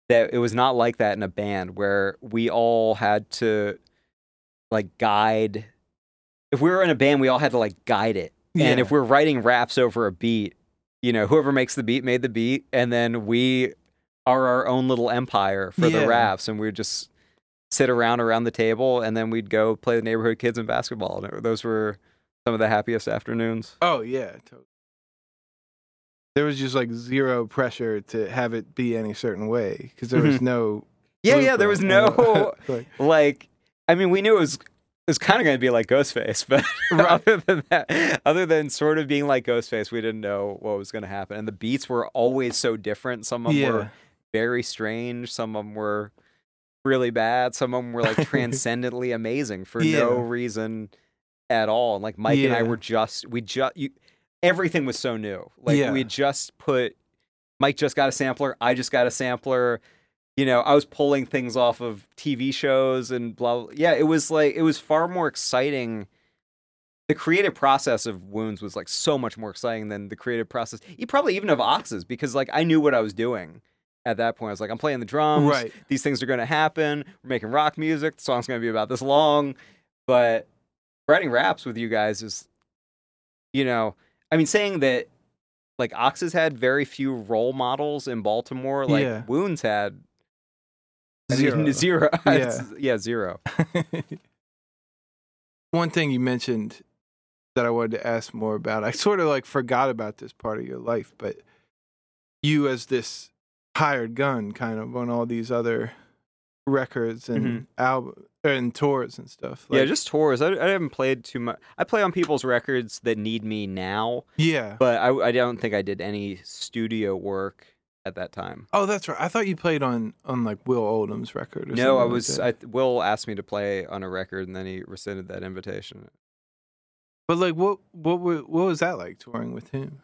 that it was not like that in a band where we all had to like guide if we were in a band we all had to like guide it. And if we're writing raps over a beat, you know, whoever makes the beat made the beat and then we are our own little empire for
Yeah.
the raps and we just sit around around the table and then we'd go play the neighborhood kids in basketball. And those were some of the happiest afternoons.
Oh yeah, totally. There was just like zero pressure to have it be any certain way because there was no.
Mm-hmm. Yeah, yeah, there was no
like
I mean, we knew it was it was kind of going to be like Ghostface, but other than that, other than sort of being like Ghostface, we didn't know what was going to happen. And the beats were always so different. Some of them
yeah,
were very strange. Some of them were really bad. Some of them were like transcendently amazing for no reason at all. And like Mike and I were just we just you everything was so new. Like
Yeah.
we just put Mike just got a sampler. I just got a sampler. You know, I was pulling things off of TV shows and blah. blah. Yeah, it was like it was far more exciting. The creative process of Wounds was like so much more exciting than the creative process. You probably even of Oxes because like I knew what I was doing at that point. I was like, I'm playing the drums.
right.
These things are going to happen. We're making rock music. The song's going to be about this long. But writing raps with you guys is, you know, I mean, saying that like Oxes had very few role models in Baltimore. Like
Yeah.
Wounds had
Zero.
zero.
Yeah.
Yeah, zero.
One thing you mentioned that I wanted to ask more about, I sort of like forgot about this part of your life, but you as this hired gun kind of on all these other records and mm-hmm. album and tours and stuff.
yeah, just tours. I, I haven't played too much. I play on people's records that need me now,
yeah.
but I, I don't think I did any studio work at that time.
Oh, that's right. I thought you played on on like Will Oldham's record. Or something.
No, I
like
was.
that.
I Will asked me to play on a record, and then he rescinded that invitation.
But like, what what what was that like touring with him?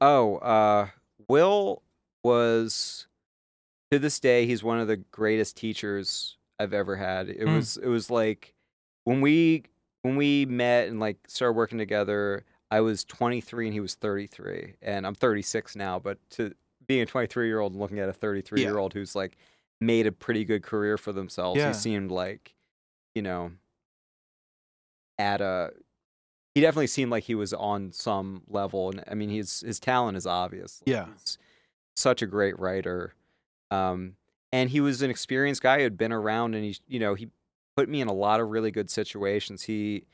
Oh, uh, Will was to this day he's one of the greatest teachers I've ever had. It
Mm.
was it was like when we when we met and like started working together. I was 23 and he was 33, and I'm 36 now. But to being a 23 year old and looking at a 33 year old who's like made a pretty good career for themselves,
Yeah.
he seemed like, you know, at a he definitely seemed like he was on some level and i mean his his talent is obvious
Yeah.
he's such a great writer um and he was an experienced guy who had been around and he you know he put me in a lot of really good situations he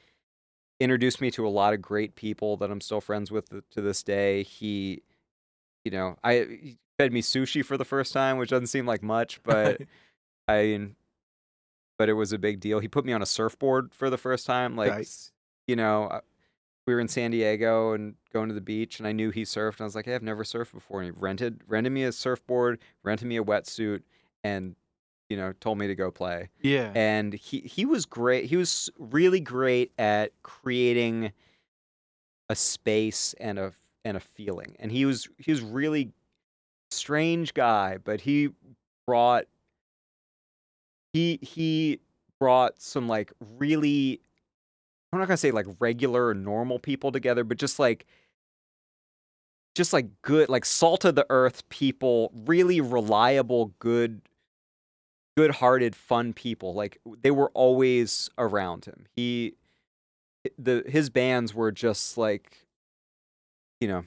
introduced me to a lot of great people that i'm still friends with to this day he you know i he fed me sushi for the first time which doesn't seem like much but I mean, but it was a big deal. He put me on a surfboard for the first time. Like,
Nice.
you know, uh, we were in San Diego and going to the beach, and I knew he surfed. And I was like, hey, I've never surfed before. And he rented rented me a surfboard, rented me a wetsuit, and you know, told me to go play.
yeah.
And he he was great. He was really great at creating a space and a and a feeling. And he was he was really strange guy, but he brought he he brought some like really I'm not gonna say like regular or normal people together, but just like just like good like salt of the earth people, really reliable, good good hearted, fun people. Like they were always around him. He the his bands were just like you know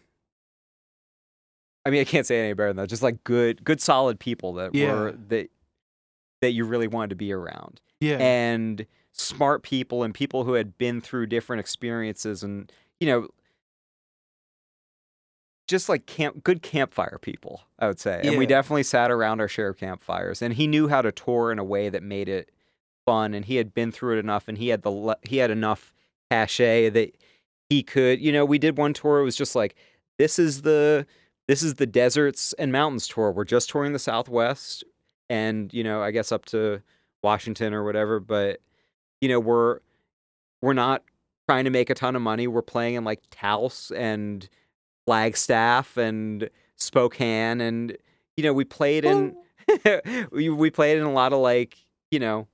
I mean I can't say any better than that. Just like good good solid people that
Yeah.
were that that you really wanted to be around
yeah.
and smart people and people who had been through different experiences and you know just like camp good campfire people i would say and we definitely sat around our share of campfires and he knew how to tour in a way that made it fun and he had been through it enough and he had the he had enough cachet that he could you know we did one tour it was just like this is the this is the deserts and mountains tour we're just touring the southwest and you know i guess up to washington or whatever but you know we're we're not trying to make a ton of money we're playing in like taos and flagstaff and spokane and you know we played in we, we played in a lot of like you know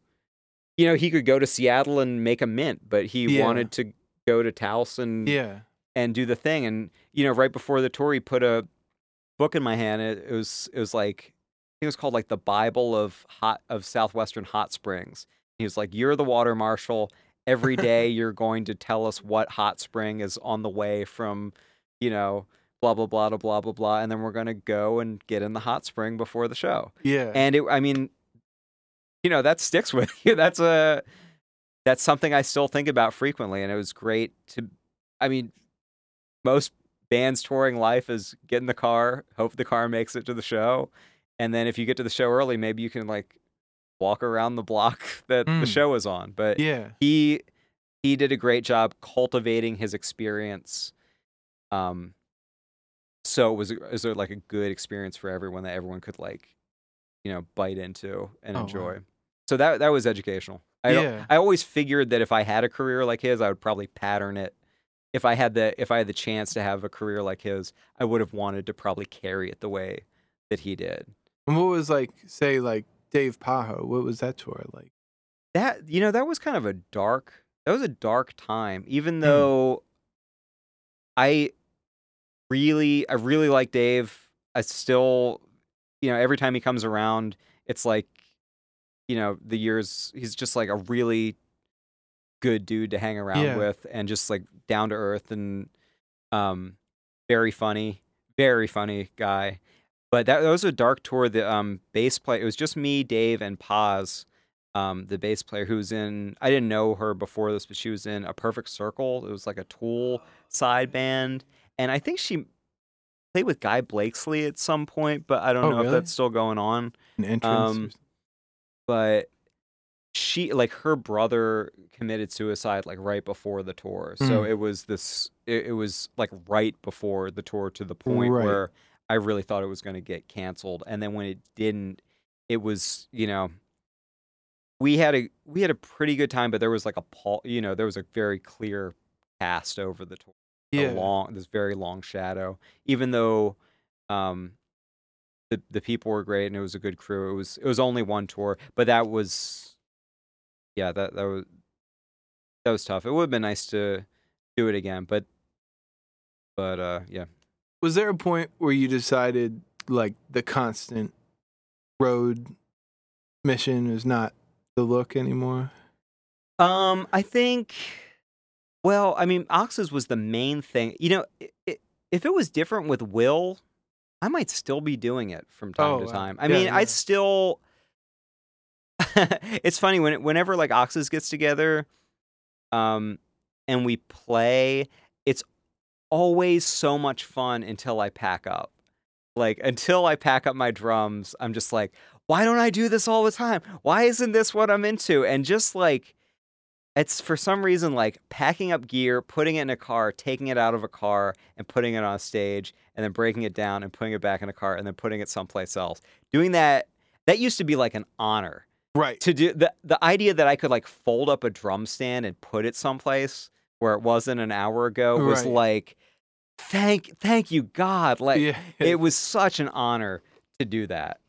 you know he could go to seattle and make a mint but he
Yeah.
wanted to go to Taos and
yeah.
and do the thing. And you know, right before the tour, he put a book in my hand. It, it was it was like I think it was called like the Bible of hot of Southwestern hot springs. He was like, "You're the water marshal. Every day, you're going to tell us what hot spring is on the way from, you know." Blah blah blah blah blah blah blah, and then we're gonna go and get in the hot spring before the show.
Yeah.
And it, I mean, you know, that sticks with you. That's a that's something I still think about frequently, and it was great to. I mean, most bands touring life is get in the car, hope the car makes it to the show, and then if you get to the show early, maybe you can like walk around the block that
Mm.
the show is on. But
yeah.
he he did a great job cultivating his experience. Um, so it was it was like a good experience for everyone that everyone could like, you know, bite into and
Oh, wow.
enjoy. So that that was educational. I
Yeah.
I always figured that if I had a career like his, I would probably pattern it. If I had the if I had the chance to have a career like his, I would have wanted to probably carry it the way that he did.
And what was like, say, like Dave Pajo? What was that tour like?
that you know that was kind of a dark that was a dark time even
Hmm.
though i really i really like dave i still you know every time he comes around it's like you know the years he's just like a really good dude to hang around
Yeah.
with and just like down to earth and um very funny very funny guy. But that, that was a dark tour. The um, bass player, it was just me, Dave, and Paz, um, the bass player who's in, I didn't know her before this, but she was in A Perfect Circle. It was like a Tool side band. And I think she played with Guy Blakeslee at some point, but I don't
Oh,
know if that's still going on.
An entrance.
Um, But she, like, her brother committed suicide like right before the tour. So
Mm.
it was this, it, it was like right before the tour to the point
Right.
where I really thought it was going to get canceled. And then when it didn't, it was, you know, we had a we had a pretty good time, but there was like a pall, you know, there was a very clear cast over the tour
yeah.
a long this very long shadow even though um the the people were great and it was a good crew. It was it was only one tour but that was yeah that that was that was tough. It would have been nice to do it again but but uh yeah.
Was there a point where you decided like the constant road mission is not the look anymore?
um i think well i mean oxes was the main thing. You know i i if it was different with will i might still be doing it from time
Oh,
to
wow.
time i
Yeah,
mean
yeah.
i still it's funny when whenever like oxes gets together um and we play it's always so much fun until i pack up like until i pack up my drums i'm just like why don't i do this all the time why isn't this what i'm into and just like it's for some reason like packing up gear putting it in a car taking it out of a car and putting it on a stage and then breaking it down and putting it back in a car and then putting it someplace else doing that that used to be like an honor
Right.
to do the the idea that I could like fold up a drum stand and put it someplace where it wasn't an hour ago was
Right.
like thank thank you God like
yeah.
it was such an honor to do that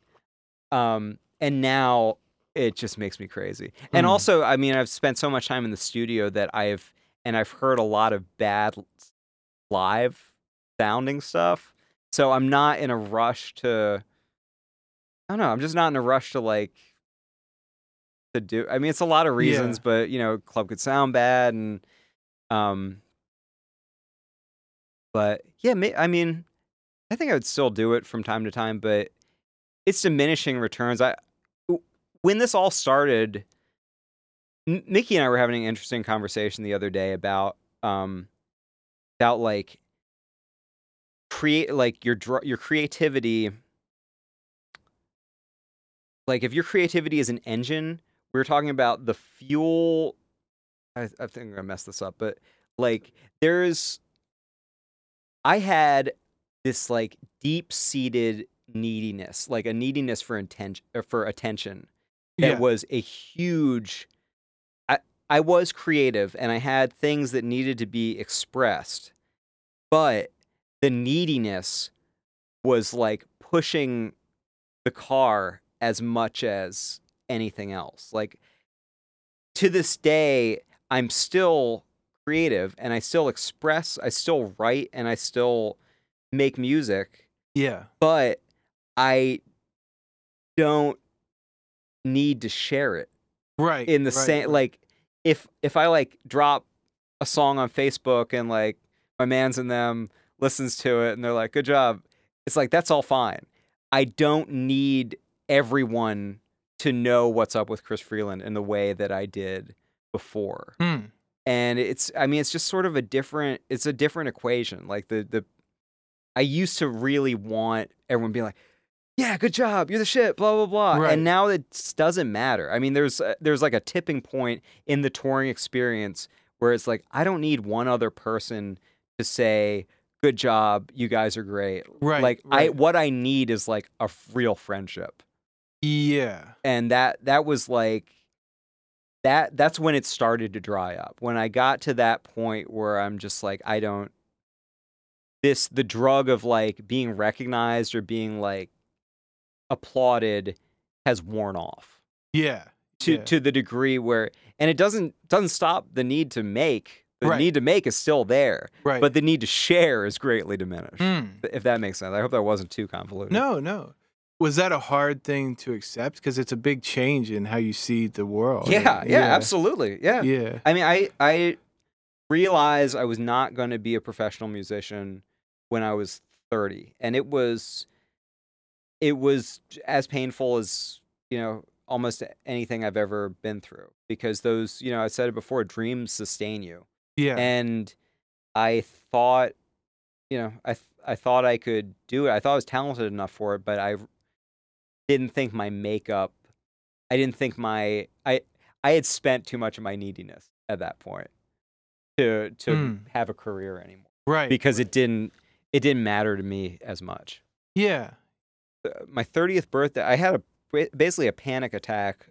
um and now it just makes me crazy and
Mm.
also I mean I've spent so much time in the studio that I've and I've heard a lot of bad live sounding stuff so I'm not in a rush to I don't know I'm just not in a rush to like to do I mean it's a lot of
Yeah.
reasons but you know club could sound bad and um but yeah I mean I think I would still do it from time to time but it's diminishing returns I when this all started Mickey and I were having an interesting conversation the other day about um about like create like your your creativity like if your creativity is an engine we were talking about the fuel I, I think I'm gonna mess this up but like there's I had this like deep seated neediness like a neediness for intention uh, for attention that
yeah.
was a huge I I was creative and I had things that needed to be expressed but the neediness was like pushing the car as much as anything else like to this day I'm still creative and I still express I still write and I still make music
yeah.
but I don't need to share it
Right.
in the
right,
same
right.
like if if I like drop a song on Facebook and like my man's in them listens to it and they're like good job. It's like that's all fine. I don't need everyone to know what's up with Chris Freeland in the way that I did before.
Hmm.
and it's i mean it's just sort of a different it's a different equation. Like the the i used to really want everyone being like yeah good job. You're the shit blah blah blah.
Right.
and now it doesn't matter. I mean there's uh, there's like a tipping point in the touring experience where it's like i don't need one other person to say good job you guys are great
Right.
like i what i need is like a f- real friendship
Yeah.
and that that was like that that's when it started to dry up when i got to that point where i'm just like i don't this the drug of like being recognized or being like applauded has worn off
Yeah.
to
Yeah.
to the degree where and it doesn't doesn't stop the need to make the
Right.
need to make is still there
Right.
but the need to share is greatly diminished
Hmm.
if that makes sense i hope that wasn't too convoluted
No, no. Was that a hard thing to accept? Because it's a big change in how you see the world.
yeah yeah absolutely yeah
Yeah.
I mean, I I realized I was not going to be a professional musician when I was 30 and it was it was as painful as you know almost anything i've ever been through because those you know i said it before dreams sustain you
Yeah.
and i thought you know i th- i thought i could do it i thought i was talented enough for it but i didn't think my makeup i didn't think my i i had spent too much of my neediness at that point to to
Mm.
have a career anymore
right.
because it didn't it didn't matter to me as much
Yeah.
Uh, my 30th birthday i had a basically a panic attack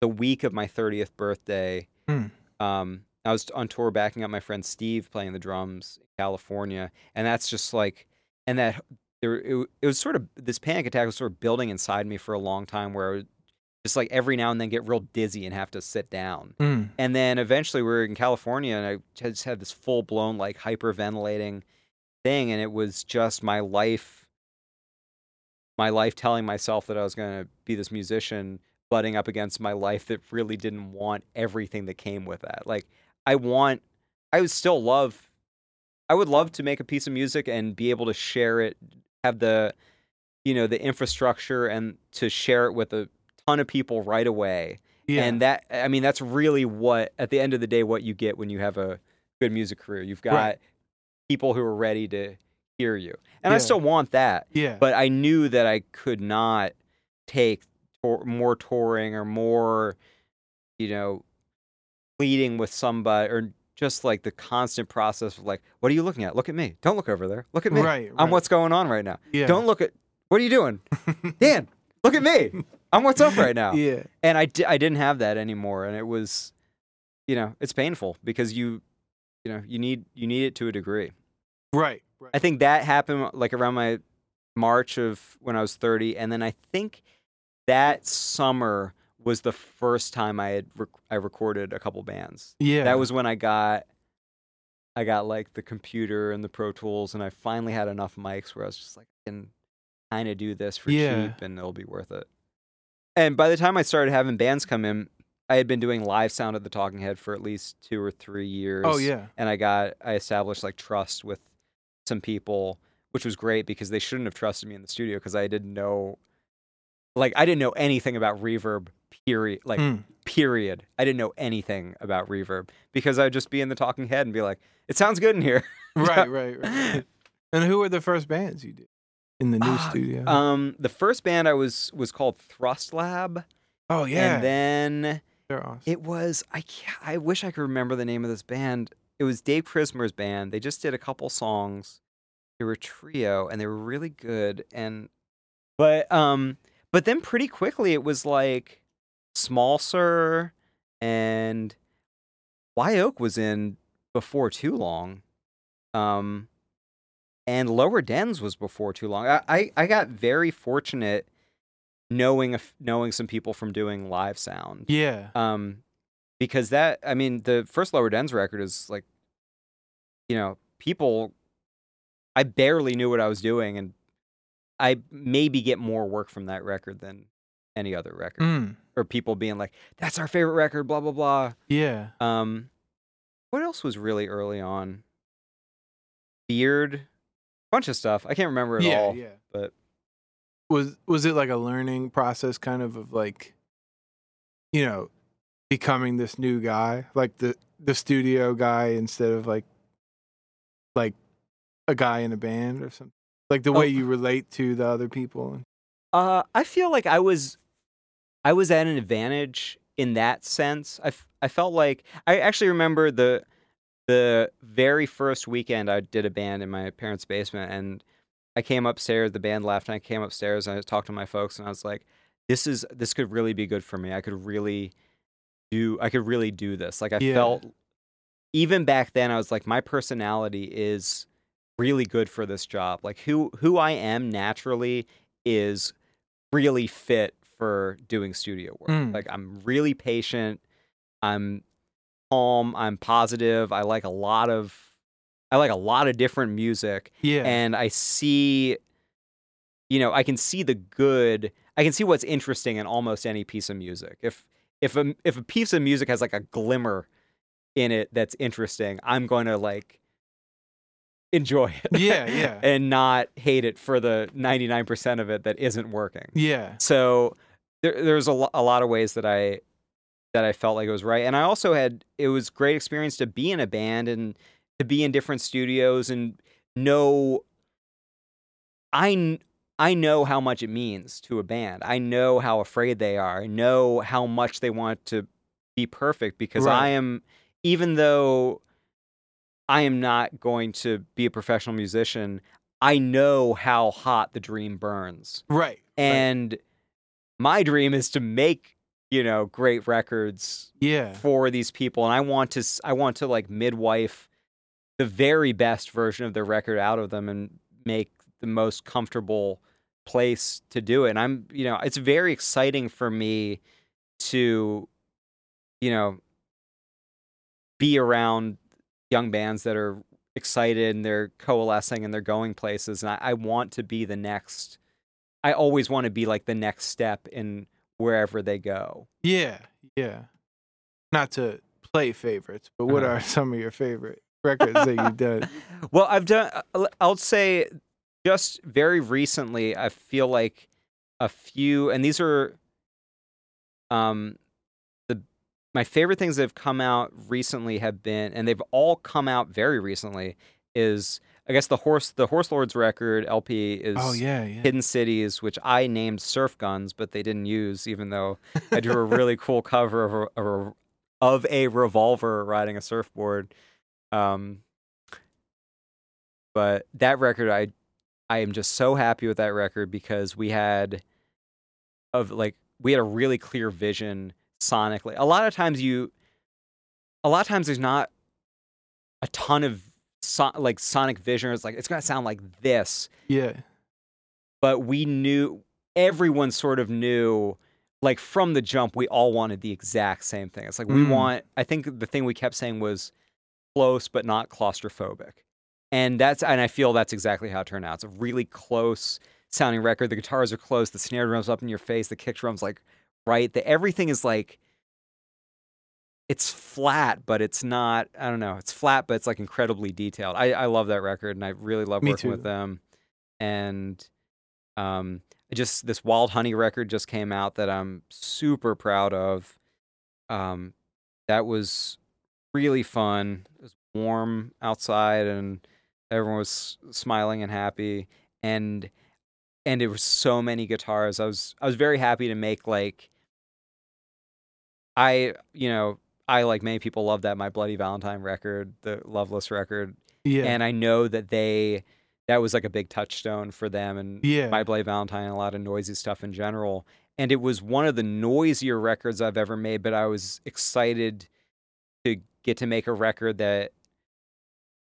the week of my 30th birthday
Hmm.
um i was on tour backing up my friend steve playing the drums in california and that's just like and that there it, it was sort of this panic attack was sort of building inside me for a long time where i would just like every now and then get real dizzy and have to sit down
Mm.
and then eventually we were in California and I just had this full blown like hyperventilating thing and it was just my life my life telling myself that I was going to be this musician butting up against my life that really didn't want everything that came with that. Like I want I would still love I would love to make a piece of music and be able to share it have the you know the infrastructure and to share it with a ton of people right away
Yeah.
and that I mean that's really what at the end of the day what you get when you have a good music career. You've got
Right.
people who are ready to hear you. And I still want that,
yeah.
but I knew that I could not take tour, more touring or more you know pleading with somebody or just like the constant process of like what are you looking at? Look at me. Don't look over there. Look at me.
right.
I'm what's going on right now.
Yeah.
Don't look at what are you doing? Dan, look at me. I'm what's up right now
Yeah.
and I didn't have that anymore and it was you know it's painful because you you know you need you need it to a degree
Right. Right.
i think that happened like around my march of when i was 30 and then i think that summer was the first time i had rec- i recorded a couple bands
yeah.
that was when i got i got like the computer and the pro tools and i finally had enough mics where i was just like i can kind of do this for
Yeah.
cheap and it'll be worth it and by the time i started having bands come in i had been doing live sound at the talking head for at least two or three oh, years
Oh yeah.
and i got i established like trust with some people which was great because they shouldn't have trusted me in the studio because i didn't know like i didn't know anything about reverb period like
Mm.
period. I didn't know anything about reverb because I'd just be in the talking head and be like, it sounds good in here.
Right. Right. Right. and who were the first bands you did in the new
Ah,
studio?
Um, the first band I was was called Thrust Lab.
oh yeah.
And then
They're awesome.
it was I I wish I could remember the name of this band. It was Dave Prismer's band. They just did a couple songs. They were a trio and they were really good and but um but then pretty quickly it was like Small Sur and Wye Oak was in before too long. Um and Lower Dens was before too long. I I, I got very fortunate knowing knowing some people from doing live sound
yeah.
um because that i mean the first lower dens record is like you know people i barely knew what i was doing and i maybe get more work from that record than any other record
Mm.
Or people being like that's our favorite record blah blah blah
Yeah.
um what else was really early on beard bunch of stuff i can't remember it
yeah.
all
Yeah.
but
was was it like a learning process kind of of like you know becoming this new guy like the the studio guy instead of like like a guy in a band or something like the
Oh.
way you relate to the other people
Uh, I feel like I was, I was at an advantage in that sense. I, f- I felt like I actually remember the, the very first weekend I did a band in my parents' basement, and I came upstairs. The band left, and I came upstairs and I talked to my folks, and I was like, "This is this could really be good for me. I could really do. I could really do this. Like I
Yeah.
felt." Even back then, I was like, my personality is really good for this job. Like who who I am naturally is really fit for doing studio work.
Mm.
Like I'm really patient. I'm calm. I'm positive. I like a lot of I like a lot of different music
yeah
and I see you know, I can see the good. I can see what's interesting in almost any piece of music. If if a if a piece of music has like a glimmer in it that's interesting, I'm going to like enjoy it.
Yeah, yeah.
and not hate it for the 99% of it that isn't working.
Yeah.
So there, there's a, lo- a lot of ways that I that I felt like it was right, and I also had it was great experience to be in a band and to be in different studios and know. I I know how much it means to a band. I know how afraid they are. I know how much they want to be perfect because
Right.
I am even though I am not going to be a professional musician, I know how hot the dream burns.
Right. right.
My dream is to make, you know, great records
yeah.
for these people and I want to i want to like midwife the very best version of the record out of them and make the most comfortable place to do it. And I'm, you know, it's very exciting for me to you know be around young bands that are excited and they're coalescing and they're going places and I, I want to be the next I always want to be like the next step in wherever they go.
Yeah. Yeah. Not to play favorites, but what
Uh-huh.
are some of your favorite records that you've done?
Well, I've done. uh, I'll say, just very recently, I feel like a few, and these are, um, the my favorite things that have come out recently have been, and they've all come out very recently. Is I guess the horse the Horse Lords record LP is
Oh yeah, yeah.
Hidden Cities, which I named Surf Guns, but they didn't use, even though I drew a really cool cover of a, of a, of a revolver riding a surfboard. Um, but that record, I I am just so happy with that record because we had of like we had a really clear vision sonically. A lot of times you, a lot of times there's not a ton of so, like sonic vision. It's like it's gonna sound like this,
Yeah.
but we knew everyone sort of knew like from the jump we all wanted the exact same thing. It's like we
Mm.
want i think the thing we kept saying was close but not claustrophobic. And that's and i feel that's exactly how it turned out. It's a really close sounding record. The guitars are close. The snare drums up in your face. The kick drums like right. The everything is like it's flat but it's not i don't know it's flat but it's like incredibly detailed. I, I love that record and i really love
Me
working with them. And um just this Wildhoney record just came out that i'm super proud of. Um that was really fun. It was warm outside and everyone was smiling and happy. And and it was so many guitars. I was i was very happy to make like i you know i like many people love that my bloody valentine record the loveless record
Yeah.
and I know that they that was like a big touchstone for them and
yeah.
My Bloody Valentine and a lot of noisy stuff in general. And it was one of the noisier records I've ever made, but I was excited to get to make a record that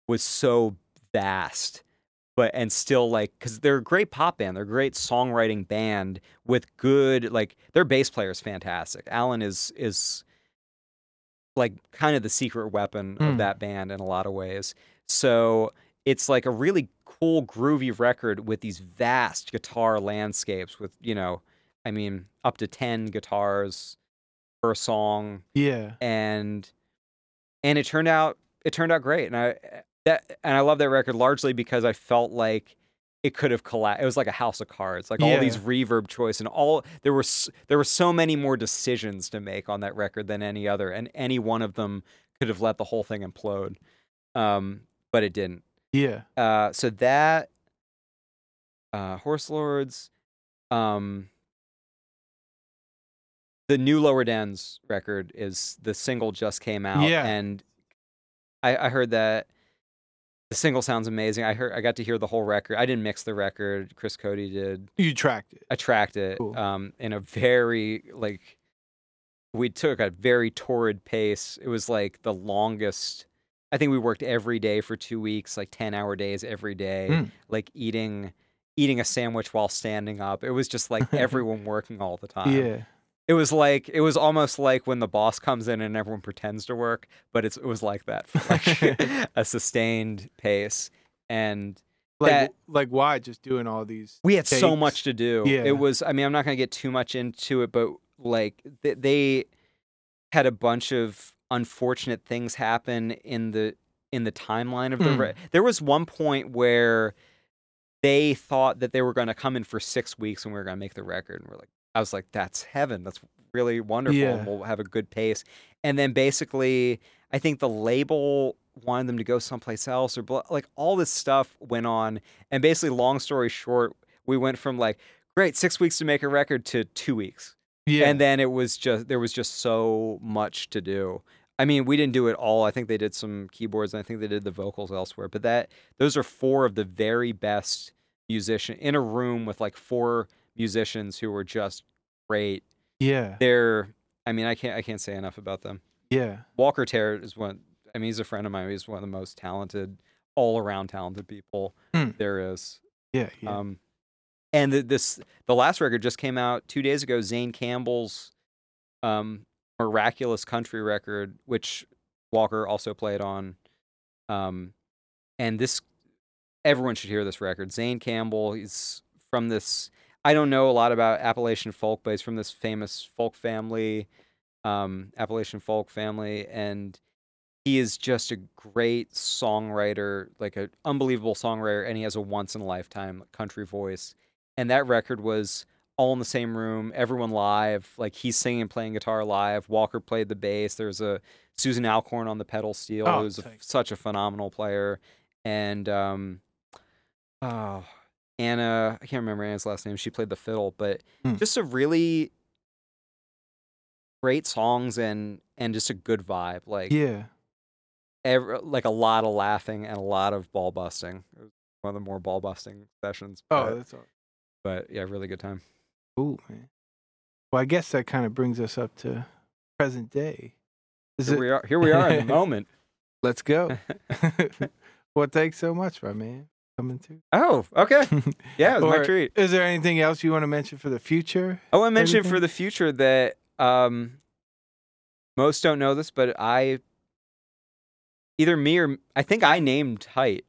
was so vast but and still like because they're a great pop band they're a great songwriting band with good like their bass player is fantastic alan is is like kind of the secret weapon of
Mm.
that band in a lot of ways so it's like a really cool groovy record with these vast guitar landscapes with you know i mean up to 10 guitars per song
yeah.
and and it turned out it turned out great and i that and i love that record largely because i felt like it could have collapsed it was like a house of cards like all these reverb choice and all there were there were so many more decisions to make on that record than any other and any one of them could have let the whole thing implode um but it didn't
Yeah.
uh so that uh horse lords um the new lower dens record is the single just came out
Yeah.
and i i heard that the single sounds amazing i heard i got to hear the whole record i didn't mix the record chris coady did
You tracked it.
I tracked it
Cool.
um, in a very like we took a very torrid pace. It was like the longest. I think we worked every day for two weeks, like ten hour days every day,
Mm.
like eating eating a sandwich while standing up. It was just like everyone working all the time.
Yeah.
It was like it was almost like when the boss comes in and everyone pretends to work, but it's it was like that for like a sustained pace. And
Like
That-
like why just doing all these
we had so much to do.
Yeah.
It was, I mean, I'm not going to get too much into it, but like th- they had a bunch of unfortunate things happen in the in the timeline of the.
Mm.
Re- there was one point where they thought that they were going to come in for six weeks and we were going to make the record, and we're like, I was like, that's heaven. That's really wonderful.
Yeah.
We'll have a good pace. And then basically, I think the label wanted them to go someplace else or blah, like all this stuff went on. And basically, long story short, we went from like, great, six weeks to make a record to two weeks.
Yeah.
And then it was just, there was just so much to do. I mean, we didn't do it all. I think they did some keyboards and I think they did the vocals elsewhere. But that, those are four of the very best musician in a room with like four musicians who were just great.
yeah.
They're, I mean, I can't, I can't say enough about them.
Yeah.
Walker Teret is one. I mean, he's a friend of mine. He's one of the most talented, all around talented people
Hmm.
there is.
Yeah. Yeah.
Um, and the, this the last record just came out two days ago. Zane Campbell's um, miraculous country record, which Walker also played on. Um, and this everyone should hear this record. Zane Campbell, he's from this. I don't know a lot about Appalachian folk, but he's from this famous folk family, um, Appalachian folk family, and he is just a great songwriter, like an unbelievable songwriter, and he has a once in a lifetime country voice. And that record was all in the same room, everyone live. Like he's singing and playing guitar live. Walker played the bass. There's a Susan Alcorn on the pedal steel,
Oh,
who's a, such a phenomenal player. And um, oh, Anna, I can't remember Anna's last name. She played the fiddle, but
Hmm.
just a really great songs and and just a good vibe. Like
yeah.
ev- like a lot of laughing and a lot of ball busting. It was one of the more ball busting sessions.
Oh,
but,
that's all.
but yeah, really good time.
Cool, man. Well, I guess that kind of brings us up to present day. Is
Here
it?
we are. Here we are in the moment.
Let's go. well, thanks so much, my man, coming through.
Oh, okay. Yeah, it was my
Or
treat.
Is there anything else you want to mention for the future?
I want to mention for
Anything?
the future that um, most don't know this, but I either me or I think I named height.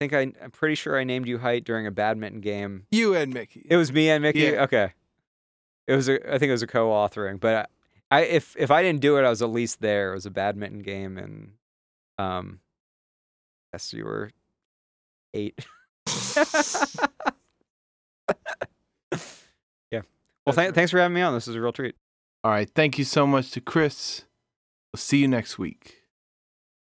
I think I, I'm pretty sure I named you height during a badminton game.
You and Mickey.
It was me and Mickey.
Yeah.
Okay. It was a, I think it was a co-authoring, but I, I if if I didn't do it, I was at least there. It was a badminton game, and um, yes, you were eight. yeah. Well, th- thanks for having me on. This is a real treat.
All right. Thank you so much to Chris. We'll see you next week.